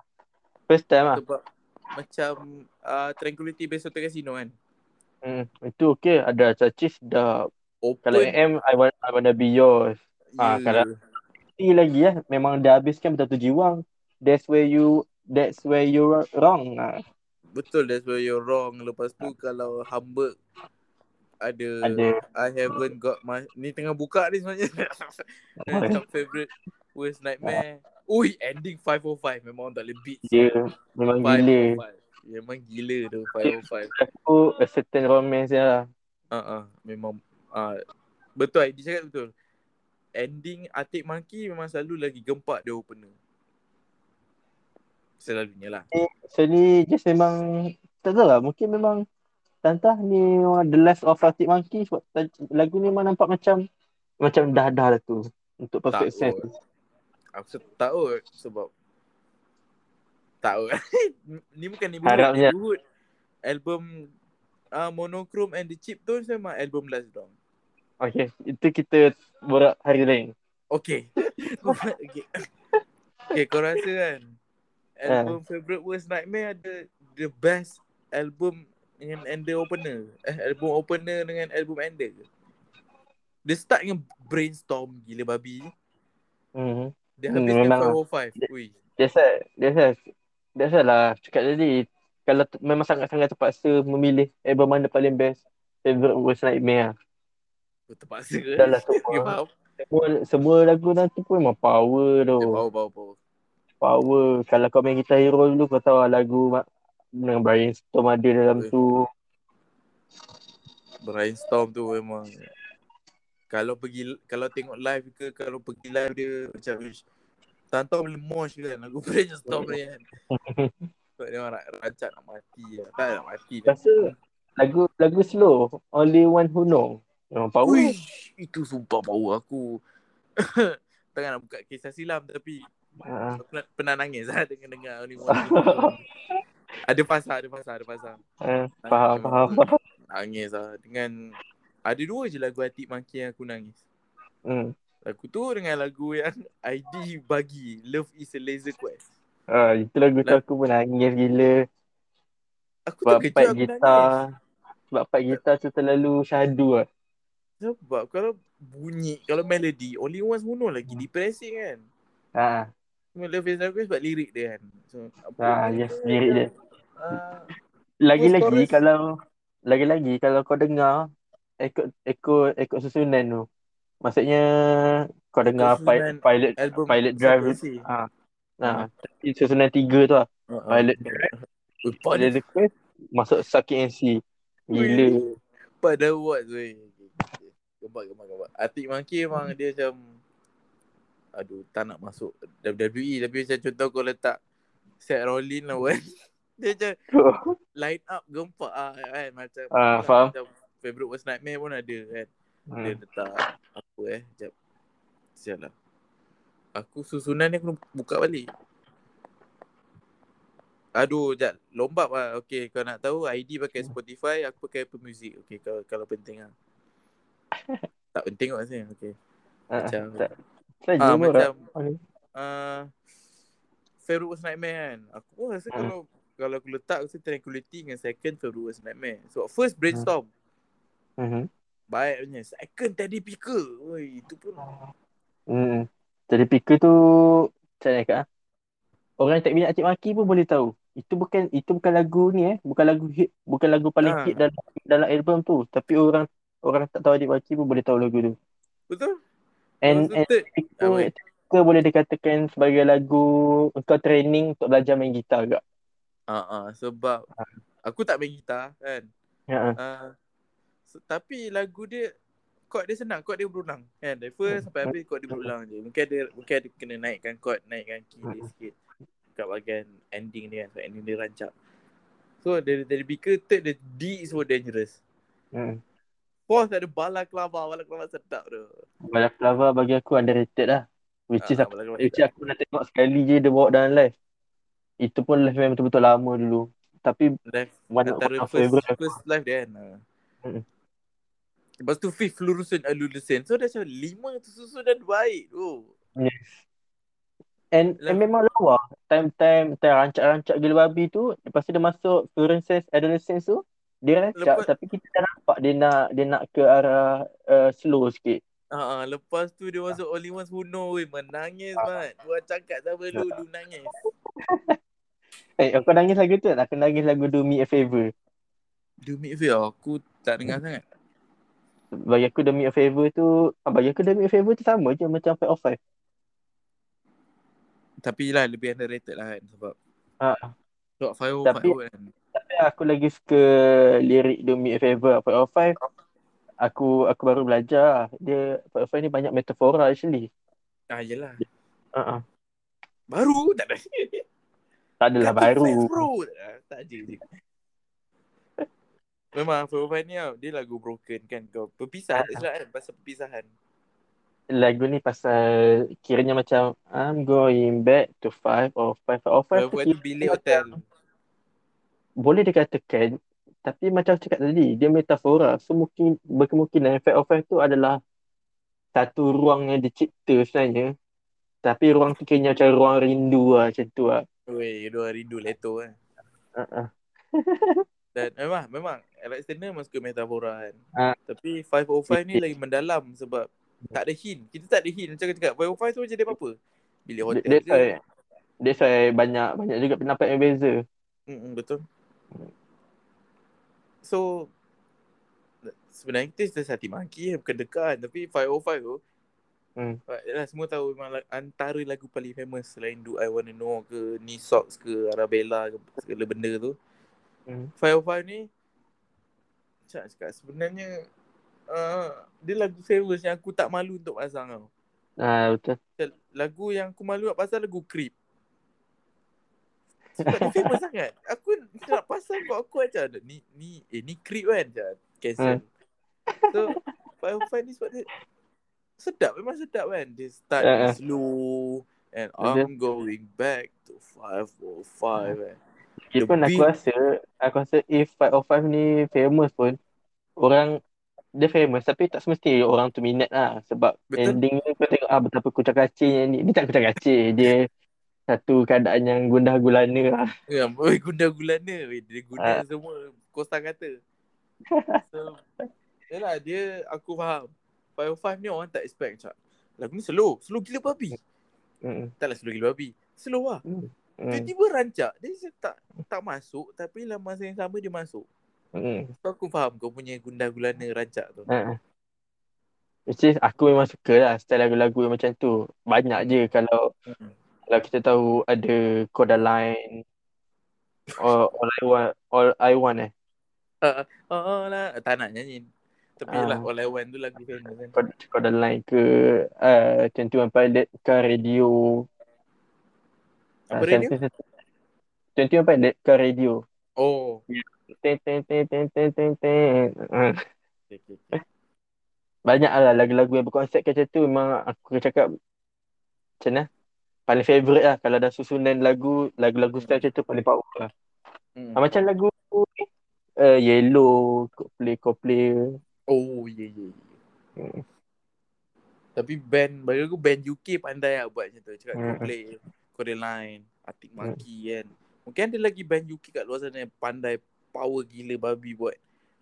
First time lah. Sebab macam uh, Tranquility Base Hotel Casino kan. Hmm, itu okay, ada Chachis dah Open. kalau AM I want I wanna be yours. ah, ya. kalau- Ni lagi lah, memang dah habiskan betul tu jiwang. That's where you that's where you wrong. Ah. Betul that's where you're wrong. Lepas tu kalau Hamburg ada, Ada. I haven't got my ni tengah buka ni sebenarnya. Macam favorite worst nightmare. Ui, ending 505 memang tak boleh beat. Dia memang gila. 505. Memang gila tu 505. Aku a certain romance lah. Ah uh-uh, memang uh, betul dia cakap betul. Ending Arctic Monkey memang selalu lagi gempak dia opener. Selalunya lah. So ni just memang tak tahu lah mungkin memang Tantah ni the last of Arctic Monkey sebab lagu ni memang nampak macam macam dah dah lah tu untuk perfect Tak sense. kot. Aku se- tak tahu sebab tak tahu. ni bukan ni Harapnya. Neighborhood. Album uh, Monochrome and the Chip tu memang album last dong. Okay, itu kita borak hari lain. Okay. okay. okay, kau rasa kan album favorite worst nightmare ada the best album dengan ender opener. Eh, album opener dengan album ender ke? Dia start dengan brainstorm gila babi. Hmm. Dia Hmm, habis memang dengan lah. 505. Ui. That's why, that's why, that's why lah cakap tadi kalau t- memang sangat-sangat terpaksa memilih album mana paling best favorite worst nightmare lah. Terpaksa ke? Dah lah Okay, semua, semua, semua lagu nanti pun memang power tu. Dia power, power, power. Power. Kalau kau main Guitar Hero dulu kau tahu lah lagu ma- dengan Brainstorm ada dalam tu. Brainstorm tu memang kalau pergi kalau tengok live ke kalau pergi live dia macam tahu boleh mosh kan lagu brainstorm ni kan. Sebab dia orang ra- rancak nak mati lah. Tak nak mati dah. Rasa lagu lagu slow Only One Who Know. Memang power. Uish, itu sumpah power aku. Takkan nak buka kisah silam tapi aku nak, pernah nangis lah dengan dengar ni one. ada pasal, ada pasal, ada pasal. Faham, Memang faham, faham. Nangis lah dengan ada dua je lagu Atik Maki yang aku nangis. Hmm. Lagu tu dengan lagu yang ID bagi Love is a Laser Quest. Ha, itu lagu tu aku pun nangis gila. Aku Sebab terkejut part aku gitar nangis. sebab part gitar tu terlalu syahdu lah. Sebab kalau bunyi, kalau melody, only one who lagi depressing kan. Ha. Cuma Love is a Laser Quest sebab lirik dia kan. So, Ha, yes, lirik dia. ah, Lagi-lagi kalau lagi-lagi kalau kau dengar ikut ikut ikut susunan tu. Maksudnya kau dengar pi- pilot album pilot drive si? Ha. Nah, tapi susunan tiga tu lah. Uh-uh. Pilot pan- Pilot Quest masuk Sakit MC. Gila. Pada buat tu eh. Gempak, gempak. Atik Monkey memang dia macam Aduh, tak nak masuk WWE Tapi macam contoh kau letak Seth Rollins lah kan Dia macam line up gempak ah kan Macam Ah, faham. Macam favorite worst nightmare pun ada kan Dia Hmm. letak Apa eh Sekejap Sial lah Aku susunan ni aku buka balik Aduh, sekejap. Lombap lah. Okay, kau nak tahu ID pakai Spotify, aku pakai Apple Music. Okay, kalau, kalau penting lah. tak penting kot rasanya. Okay. Ah, Macam, tak. Saja ah, macam orang. uh, Favorite Worst Nightmare kan. Aku pun rasa Hmm. kalau kalau aku letak, aku rasa Tranquility dengan second Favorite Worst Nightmare. So, first Brainstorm. Mhm. Baik punya. Second Teddy Picker. Oi, itu pun. Hmm. Jadi pikir tu macam mana ah? Orang yang tak minat cik maki pun boleh tahu. Itu bukan itu bukan lagu ni eh, bukan lagu hit, bukan lagu paling Ah. hit dalam dalam album tu. Tapi orang orang tak tahu adik maki pun boleh tahu lagu tu. Betul? And and Pikir, Ah, boleh dikatakan sebagai lagu engkau training untuk belajar main gitar agak. Ah, ah, sebab aku tak main gitar kan. Ya. ah. Uh, so, tapi lagu dia chord dia senang, chord dia berulang kan. Dari first sampai habis chord dia berulang je. Mungkin ada mungkin ada kena naikkan chord, naikkan key dia sikit kat bahagian ending dia kan. So ending dia rancak. So dari dari speaker third dia D is so dangerous. Hmm. Fourth ada bala kelaba, bala kelaba sedap tu. Balap Lava bagi aku underrated lah. Which is Ah, aku, which aku nak tengok sekali je dia bawa dalam live. Itu pun live memang betul-betul lama dulu. Tapi Live one, antara one of first favorite first live dia kan. Ah. Lepas tu fifth fluorescent alulucent. So dah macam lima tu susun dan baik tu. Yes. And, and Live- memang lawa. Time-time time rancak-rancak gila babi tu, lepas tu dia masuk Fluorescence Adolescence tu, dia rancak Lepas- tapi kita dah nampak dia nak dia nak ke arah uh, slow sikit. Ha, lepas tu dia masuk Only Ones Who Know weh, menangis mat. Buat cakap tak perlu lu nangis. Eh, kau nangis lagu tu tak? Aku nangis lagu Do Me A Favour. Do me a favour aku tak dengar sangat. Bagi aku Do Me A Favour tu, ah, bagi aku Do Me A Favour tu sama je macam Five of Five. Tapi lah lebih underrated lah kan sebab Ha. sebab Fire Tapi- Fire kan. Tapi aku lagi suka lirik Do Me A Favour Five of Five. Aku aku baru belajar. Dia Five of Five ni banyak metafora actually. Ah yelah. Uh-uh. Baru tak ada. Tak adalah Kata baru. bro. Tak je. Memang Fire Fire ni dia lagu broken kan kau. Perpisah tak silap kan pasal perpisahan. lagu ni pasal kiranya macam I'm going back to five or five or five tu Fire tu bilik hotel. boleh dikatakan tapi macam cakap tadi dia metafora so mungkin berkemungkinan five or five tu adalah satu ruang yang dicipta sebenarnya tapi ruang tu kira macam ruang rindu lah macam tu lah Weh, dua rindu leto kan. uh-uh. Dan memang memang Alex Turner memang suka metafora kan. Ah. Tapi 505 ni lagi mendalam sebab tak ada hint. Kita tak ada hint macam kau cakap 505 tu macam dia apa-apa. Bilik hotel that's why je. that's why banyak banyak juga pendapat yang beza Hmm, betul. So sebenarnya kita sudah hati maki bukan dekat tapi 505 tu Hmm. Yalah, semua tahu memang antara lagu paling famous selain Do I Wanna Know ke Ni Socks ke Arabella ke segala benda tu. Hmm. 505 ni macam nak cakap sebenarnya uh, dia lagu famous yang aku tak malu untuk pasang tau. ah betul Lagu yang aku malu nak pasang lagu Creep. Sebab dia famous sangat. Aku nak pasang kau aku macam ni ni eh ni Creep kan macam cancel. So 505 ni sebab dia sedap memang sedap kan. Dia start Uh, uh. slow and. I'm going back to 505 kan. The Lagipun aku rasa aku rasa if 505 ni famous pun orang dia famous tapi tak semesti orang tu minat lah sebab Betul. ending ni kau tengok ah betapa kucak kacir ni dia tak kucak kacir dia satu keadaan yang gundah gulana lah Ya, oi guna gulana. Dia guna semua kosa kata. So, yalah dia aku faham. 505 ni orang tak expect macam lagu ni slow, slow gila babi. hmm. Taklah slow gila babi. Slow lah. Hmm. Tiba-tiba rancak. Dia tak tak masuk tapi dalam masa yang sama dia masuk. Hmm. So aku faham kau punya gundah gulana rancak tu. Ha. Which is aku memang suka lah style lagu-lagu yang macam tu. Banyak je kalau Hmm. kalau kita tahu ada Codaline or All I Want All I Want eh. Ah, oh lah. Tak nak nyanyi. Tapi Ah. lah All I Want tu lagu famous kan. Kau, line ke uh, 21 Pilot ke radio. Apa Ah, radio? satu. 21 Pilot ke radio. Oh. Ten, ten, ten, ten, ten, ten, ten. Ah. Banyak lah lagu-lagu yang berkonsep macam tu memang aku cakap macam mana? Paling favourite lah. Kalau ada susunan lagu, lagu-lagu style macam tu paling power lah. Hmm. Ah, macam lagu uh, Yellow, Coldplay, Coldplay. Oh, ya, ya, ya. Hmm. Tapi band, bagi aku band UK pandai lah buat macam tu. Cakap Hmm. Coldplay, Coraline, Arctic Monkey kan. Mungkin ada lagi band UK kat luar sana yang pandai power gila babi buat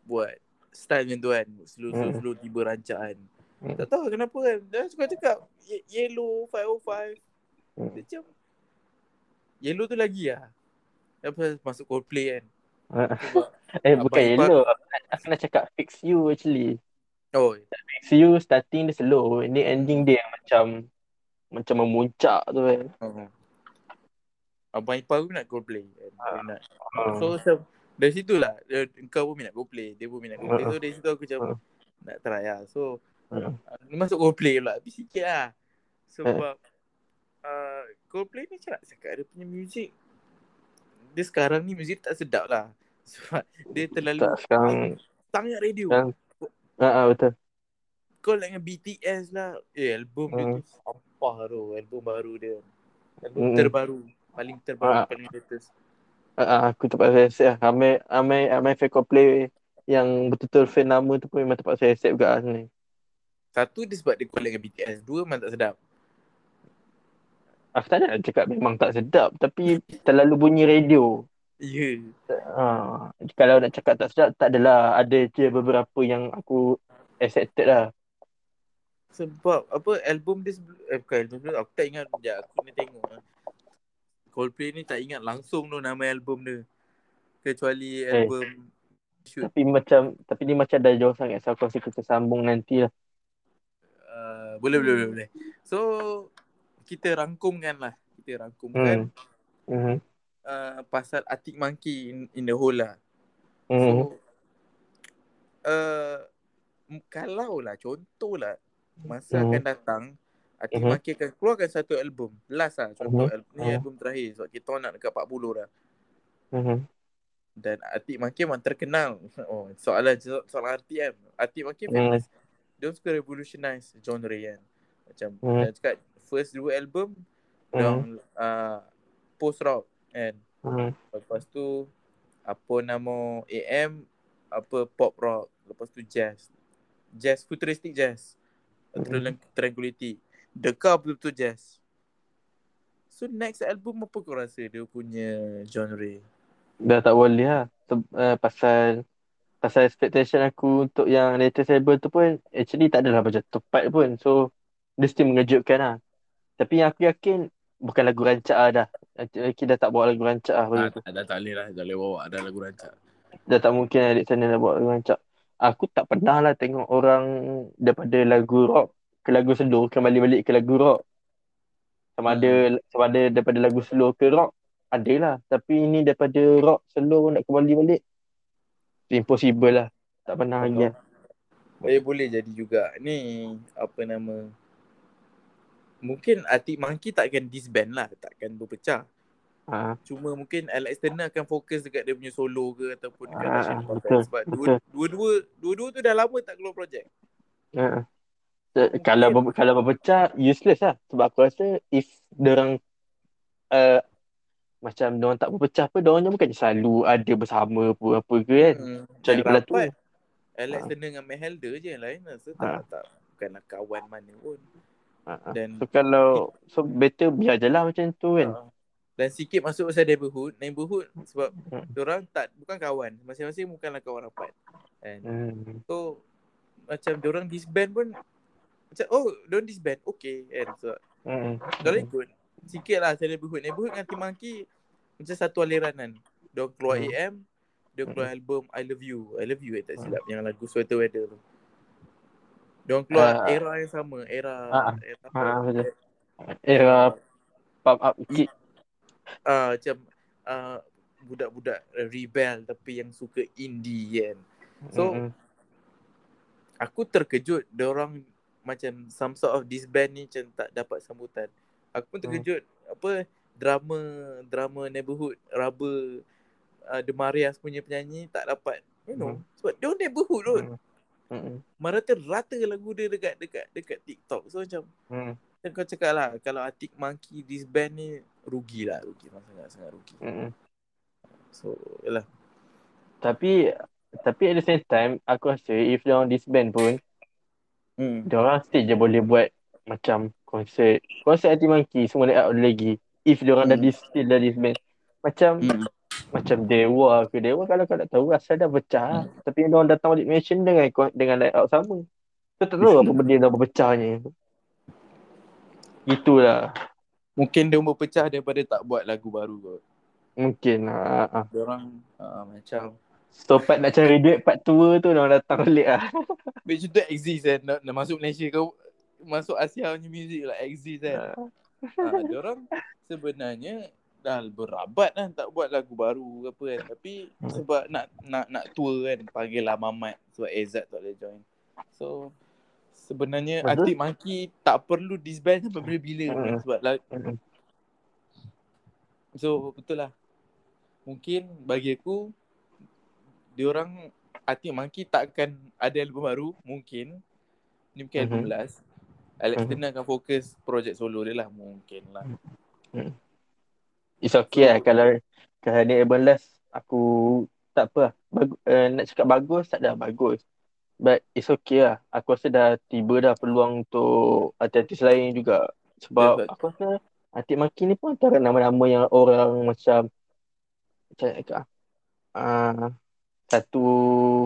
buat style macam tu kan. Slow, slow, Hmm. tiba rancaan. Hmm. Tak tahu kenapa kan. Dia suka cakap Ye- Yellow 505. Hmm. Dia macam Yellow tu lagi lah. Apa masuk Coldplay kan. Sebab, Eh Abang bukan Ipan- Yellow. Aku nak, aku nak cakap Fix You actually. oh, Fix You starting dia slow. Ini ending dia yang macam macam memuncak tu kan. uh, Abang Ipar pun nak Coldplay kan. Dia nak Ah. So macam dari situ lah dia, Kau pun minat Coldplay Dia pun minat Coldplay Uh-uh. So dari situ aku macam Uh-uh. Nak try lah So uh, Ni masuk Coldplay pula Tapi sikit lah Sebab uh, Coldplay ni macam nak cakap Dia punya music Dia sekarang ni music tak sedap lah Sebab dia terlalu Tak sekarang. Sangat radio Sekarang. Ah, ah, betul. Kau like dengan BTS lah Eh album dia Hmm. tu Sampah tu Album baru dia Album Hmm. terbaru Paling terbaru Ah. Paling latest Ah, ah, aku terpaksa accept lah. Ramai, ramai, ramai fan Coldplay yang betul-betul fan nama tu pun memang terpaksa accept juga lah sebenarnya. Satu dia sebab dia collab dengan BTS Dua memang tak sedap Aku tak nak cakap memang tak sedap tapi terlalu bunyi radio. Ya Ha, kalau nak cakap tak sedap, tak adalah. Ada je beberapa yang aku accepted lah. Sebab apa album dia sebelum eh, bukan album sebelum aku tak ingat sekejap aku ni tengok lah. Coldplay ni tak ingat langsung tu nama album dia. Kecuali album shoot Tapi macam, tapi ni macam dah jauh sangat. So aku rasa kita sambung nanti lah. uh, boleh boleh boleh boleh. So kita rangkumkan lah. Kita rangkumkan Hmm. Hmm. uh, pasal Arctic Monkey in, in the whole lah. Hmm. So uh, kalau lah contoh lah masa Mhm. akan datang Mhm. Monkey akan keluarkan satu album. Last lah contoh Mhm. album, ni Mhm. album terakhir sebab kita orang nak dekat 40 dah. Hmm. Dan Arctic Monkey memang terkenal. Oh, soalan so- soalan RTM. Arctic Monkey Hmm. famous. Dia suka revolutionize genre kan. Macam Hmm. dia cakap first dua album dia Hmm. orang uh, post rock kan. Hmm. Lepas tu apa nama AM apa pop rock. Lepas tu jazz. Jazz futuristic jazz. Mhm. Triang- Triangulity. Deka betul-betul jazz. So next album apa kau rasa dia punya genre? Dah tak boleh lah. Se- uh, pasal pasal expectation aku untuk yang latest album tu pun actually tak adalah macam tepat pun. So dia still mengejutkan lah. Tapi yang aku yakin bukan lagu rancak lah dah. Kita dah tak bawa lagu rancak lah Ah, bagi tu. dah tak boleh lah. Dah boleh bawa. Ada lagu rancak. Dah tak mungkin adik sana dah bawa lagu rancak. Aku tak pernah lah tengok orang daripada lagu rock ke lagu slow kembali balik ke lagu rock. Sama ada sama ada daripada lagu slow ke rock ada lah. Tapi ini daripada rock slow nak kembali balik impossible lah. Tak pernah lagi lah. Eh boleh jadi juga. Ni apa nama Mungkin Arctic Monkey takkan disband lah, takkan berpecah. Ha, Cuma mungkin Alex Turner akan fokus dekat dia punya solo ke ataupun dekat betul, sebab dua-dua dua-dua tu dah lama tak keluar projek. ha. Eh, Kalau ber- kalau berpecah useless lah. Sebab aku rasa if orang uh, macam orang tak berpecah pun orang bukan selalu ada bersama apa apa ke kan. Hmm. Kecuali Yang kalau tu. Alex Ah. Turner dengan Mel Helder je yang lain rasa tak, Ah. tak bukanlah kawan mana pun. Ha, ha. Dan So kalau so better biar je lah macam tu kan. Ah. Dan sikit masuk pasal neighborhood, neighborhood sebab Hmm. orang tak bukan kawan, masing-masing bukanlah kawan rapat. And Hmm. So macam orang disband pun macam oh don't disband okay kan so Hmm. orang ikut sikit lah saya neighborhood neighborhood dengan Tim Monkey macam satu aliran kan dia keluar Hmm. AM dia keluar album I Love You I Love You eh tak silap yang lagu Sweater Weather tu dia keluar Ah. era yang sama era Ah. era Ah, betul. Era pop up kick. ah macam ah budak-budak rebel tapi yang suka indie kan. So Mm-mm. aku terkejut dia orang macam some sort of disband ni macam tak dapat sambutan. Aku pun terkejut apa drama drama neighborhood rubber uh, The Marias punya penyanyi tak dapat you know Hmm. sebab dia neighborhood kot. Mm. Mm-mm. Merata-rata lagu dia dekat dekat dekat TikTok. So macam Mm. dan kau cakap lah kalau Atik Monkey disband ni rugilah rugi lah sangat sangat rugi. Mm-mm. So yalah. Tapi tapi at the same time aku rasa if dia orang disband pun Hmm. dia orang still je boleh buat macam konsert konsert anti monkey semua layout ada lagi if dia orang dah Hmm. dis still dah disband macam Hmm. macam Dewa ke Dewa kalau kau tak tahu asal dah pecah Hmm. tapi dia orang datang balik mention dengan dengan layout sama kau tak tahu apa benda dah berpecahnya Itulah Mungkin dia berpecah daripada tak buat lagu baru kot. Mungkin lah ah. Dia orang uh, macam So part nak cari duit part tua tu orang datang balik lah. Macam tu exist kan nak, nak masuk Malaysia kau Masuk Asia punya music lah exist kan ha, Dia orang sebenarnya Dah berabat kan tak buat lagu baru ke apa kan. Tapi sebab nak nak nak tour kan Panggil lah Mamat Sebab Ezad tak boleh join. So Sebenarnya Betul. Atik Maki tak perlu disband sampai bila-bila kan Sebab lag- Mm-mm. So betul lah. Mungkin bagi aku Diorang Atik Monkey tak akan ada album baru Mungkin. Ni mungkin album Mhm. last. Alex Mhm. Turner akan fokus projek solo dia lah Mungkin lah. It's okay So- lah Kalau Kalau ni album last Aku Tak apa lah. Bagu, uh, Nak cakap bagus Tak dah bagus. But it's okay lah. Aku rasa dah Tiba dah peluang untuk Artis-artis lain juga. Sebab Betul. Aku rasa Atik Maki ni pun Antara nama-nama yang orang Macam Macam uh, Satu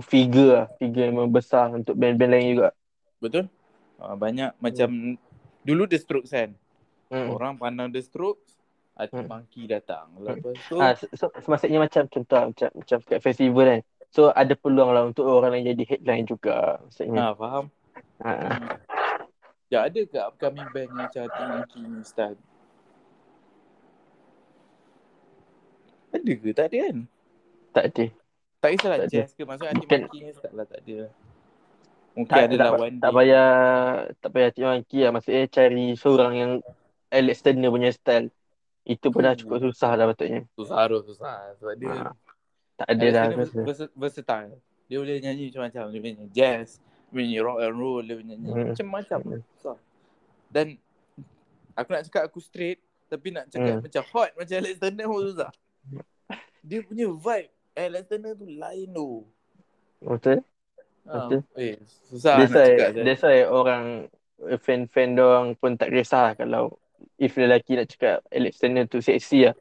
Figure lah Figure yang membesar Untuk band-band lain juga Betul uh, Banyak macam Dulu The Strokes kan Hmm. Orang pandang The Strokes Atik Hmm. Monkey datang Lepas tu Ah, so, maksudnya macam contoh macam macam kat festival kan. So ada peluang lah untuk orang lain jadi headline juga maksudnya. ha, Faham Ha. Ya ada ke upcoming band yang macam Atik Monkey ni style Ada ke? Tak ada kan? Tak ada. Tak kisahlah Tak ada. jazz ke Maksudnya Monkey ni style lah tak ada lah Mungkin Tak, adalah tak, one tak day payah tak payah Cik Maki lah. Maksudnya cari seorang yang Alex Turner punya style. Itu pun dah Hmm. cukup susah dah patutnya. Susah harus susah Sebab dia Ha. Tak ada dah. Vers- vers- versatile. Dia boleh nyanyi macam-macam. Dia boleh nyanyi jazz, dia boleh nyanyi rock and roll, dia boleh nyanyi Hmm. macam-macam. Hmm. Susah. Dan aku nak cakap aku straight tapi nak cakap Hmm. macam hot macam Alex Turner pun susah. Dia punya vibe Alex Turner tu lain tu. Betul? Ha, Betul. eh, susah That's nak why, cakap. That's why orang fan-fan doang pun tak kisah kalau if lelaki nak cakap Alex Turner tu seksi lah.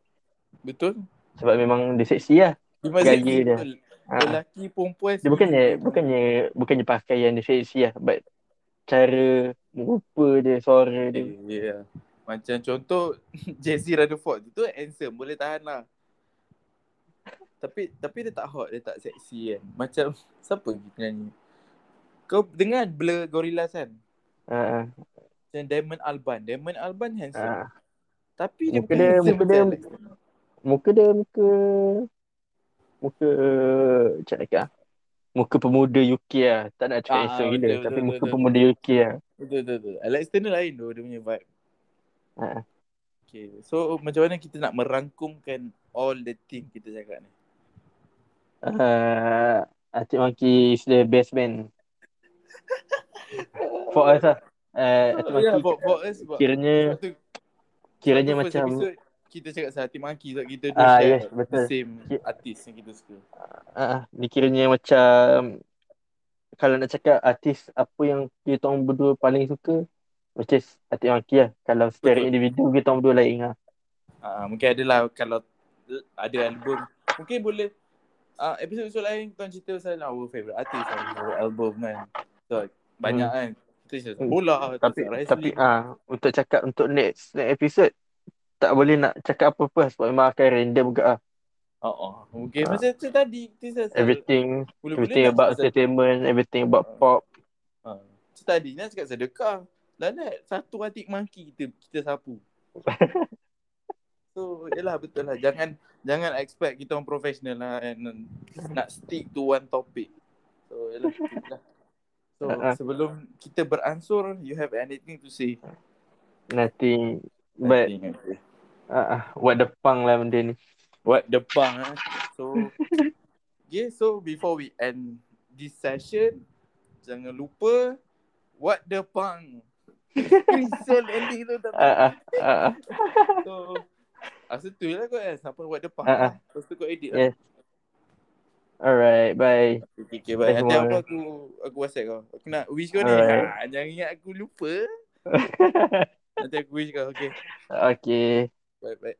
Betul? Sebab memang dia seksi lah. Dia Gaya seksi dia. betul. Ha. Lelaki perempuan Dia bukannya setuju. bukannya bukannya pakaian dia seksi lah but cara rupa dia, suara dia. Eh, yeah. Macam contoh Jesse Rutherford tu handsome boleh tahan lah. Tapi tapi dia tak hot, dia tak seksi kan. Macam siapa penyanyi? Kau dengar Blur Gorillaz kan? Ha, Macam Damon Alban. Damon Alban handsome. ha. Tapi dia Muka dia- muka dia- Alex. Muka dia muka muka macam nak cakap muka pemuda UK lah. Tak nak cakap Ah, handsome betul, gila betul, tapi betul, muka betul. pemuda UK lah. Betul, betul, betul. Alex Turner lain tu, dia punya vibe. Ha. Okay, so macam mana kita nak merangkumkan all the thing kita cakap ni? Uh, Atik Monkey is the best man. For us lah. Uh, Atik yeah, Monkey for, for us, kiranya sebab tu kiranya Sebab tu first macam episode, kita cakap pasal Hati Maki sebab kita dua Ah, share yes, betul. the same Ki- artis yang kita suka. uh, ni kiranya macam kalau nak cakap artis apa yang kita orang berdua paling suka which is Atik Monkey lah. Kalau secara Betul. individu kita orang berdua lain lah. Ah, mungkin adalah kalau ada album, mungkin boleh ah episod-episod lain orang cerita pasal our favorite artist, our album kan. So, banyak kan. Kita cerita Hmm. bola, Tapi tapi ah untuk cakap untuk next next episode tak boleh nak cakap apa-apa sebab memang akan random juga lah. Oh, oh. Mungkin Ah. macam tu tadi kita Everything mula-mula everything about entertainment, everything about Ah. pop. Ah. Macam tadi nak cakap sedekah. Nak satu atik maki kita kita sapu. So, yelah betul lah. Jangan jangan expect kita orang professional lah and nak stick to one topic. So, yelah betul lah. So, Uh-uh. sebelum kita beransur, you have anything to say? Nothing. But Nothing, okay. uh, what the pang lah benda ni. What the pang eh? So, okay, so before we end this session, jangan lupa what the pang. Crystal ending tu tak uh, uh, uh. So, Asa tu lah kau kan Sampai what the pang Ah, ah. lah Lepas tu kau edit lah Yes. Alright, bye. Okay, okay bye Nanti apa aku Aku whatsapp kau Aku nak wish kau ni Alright. ha, Jangan ingat aku lupa Nanti aku wish kau Okay okay. bye bye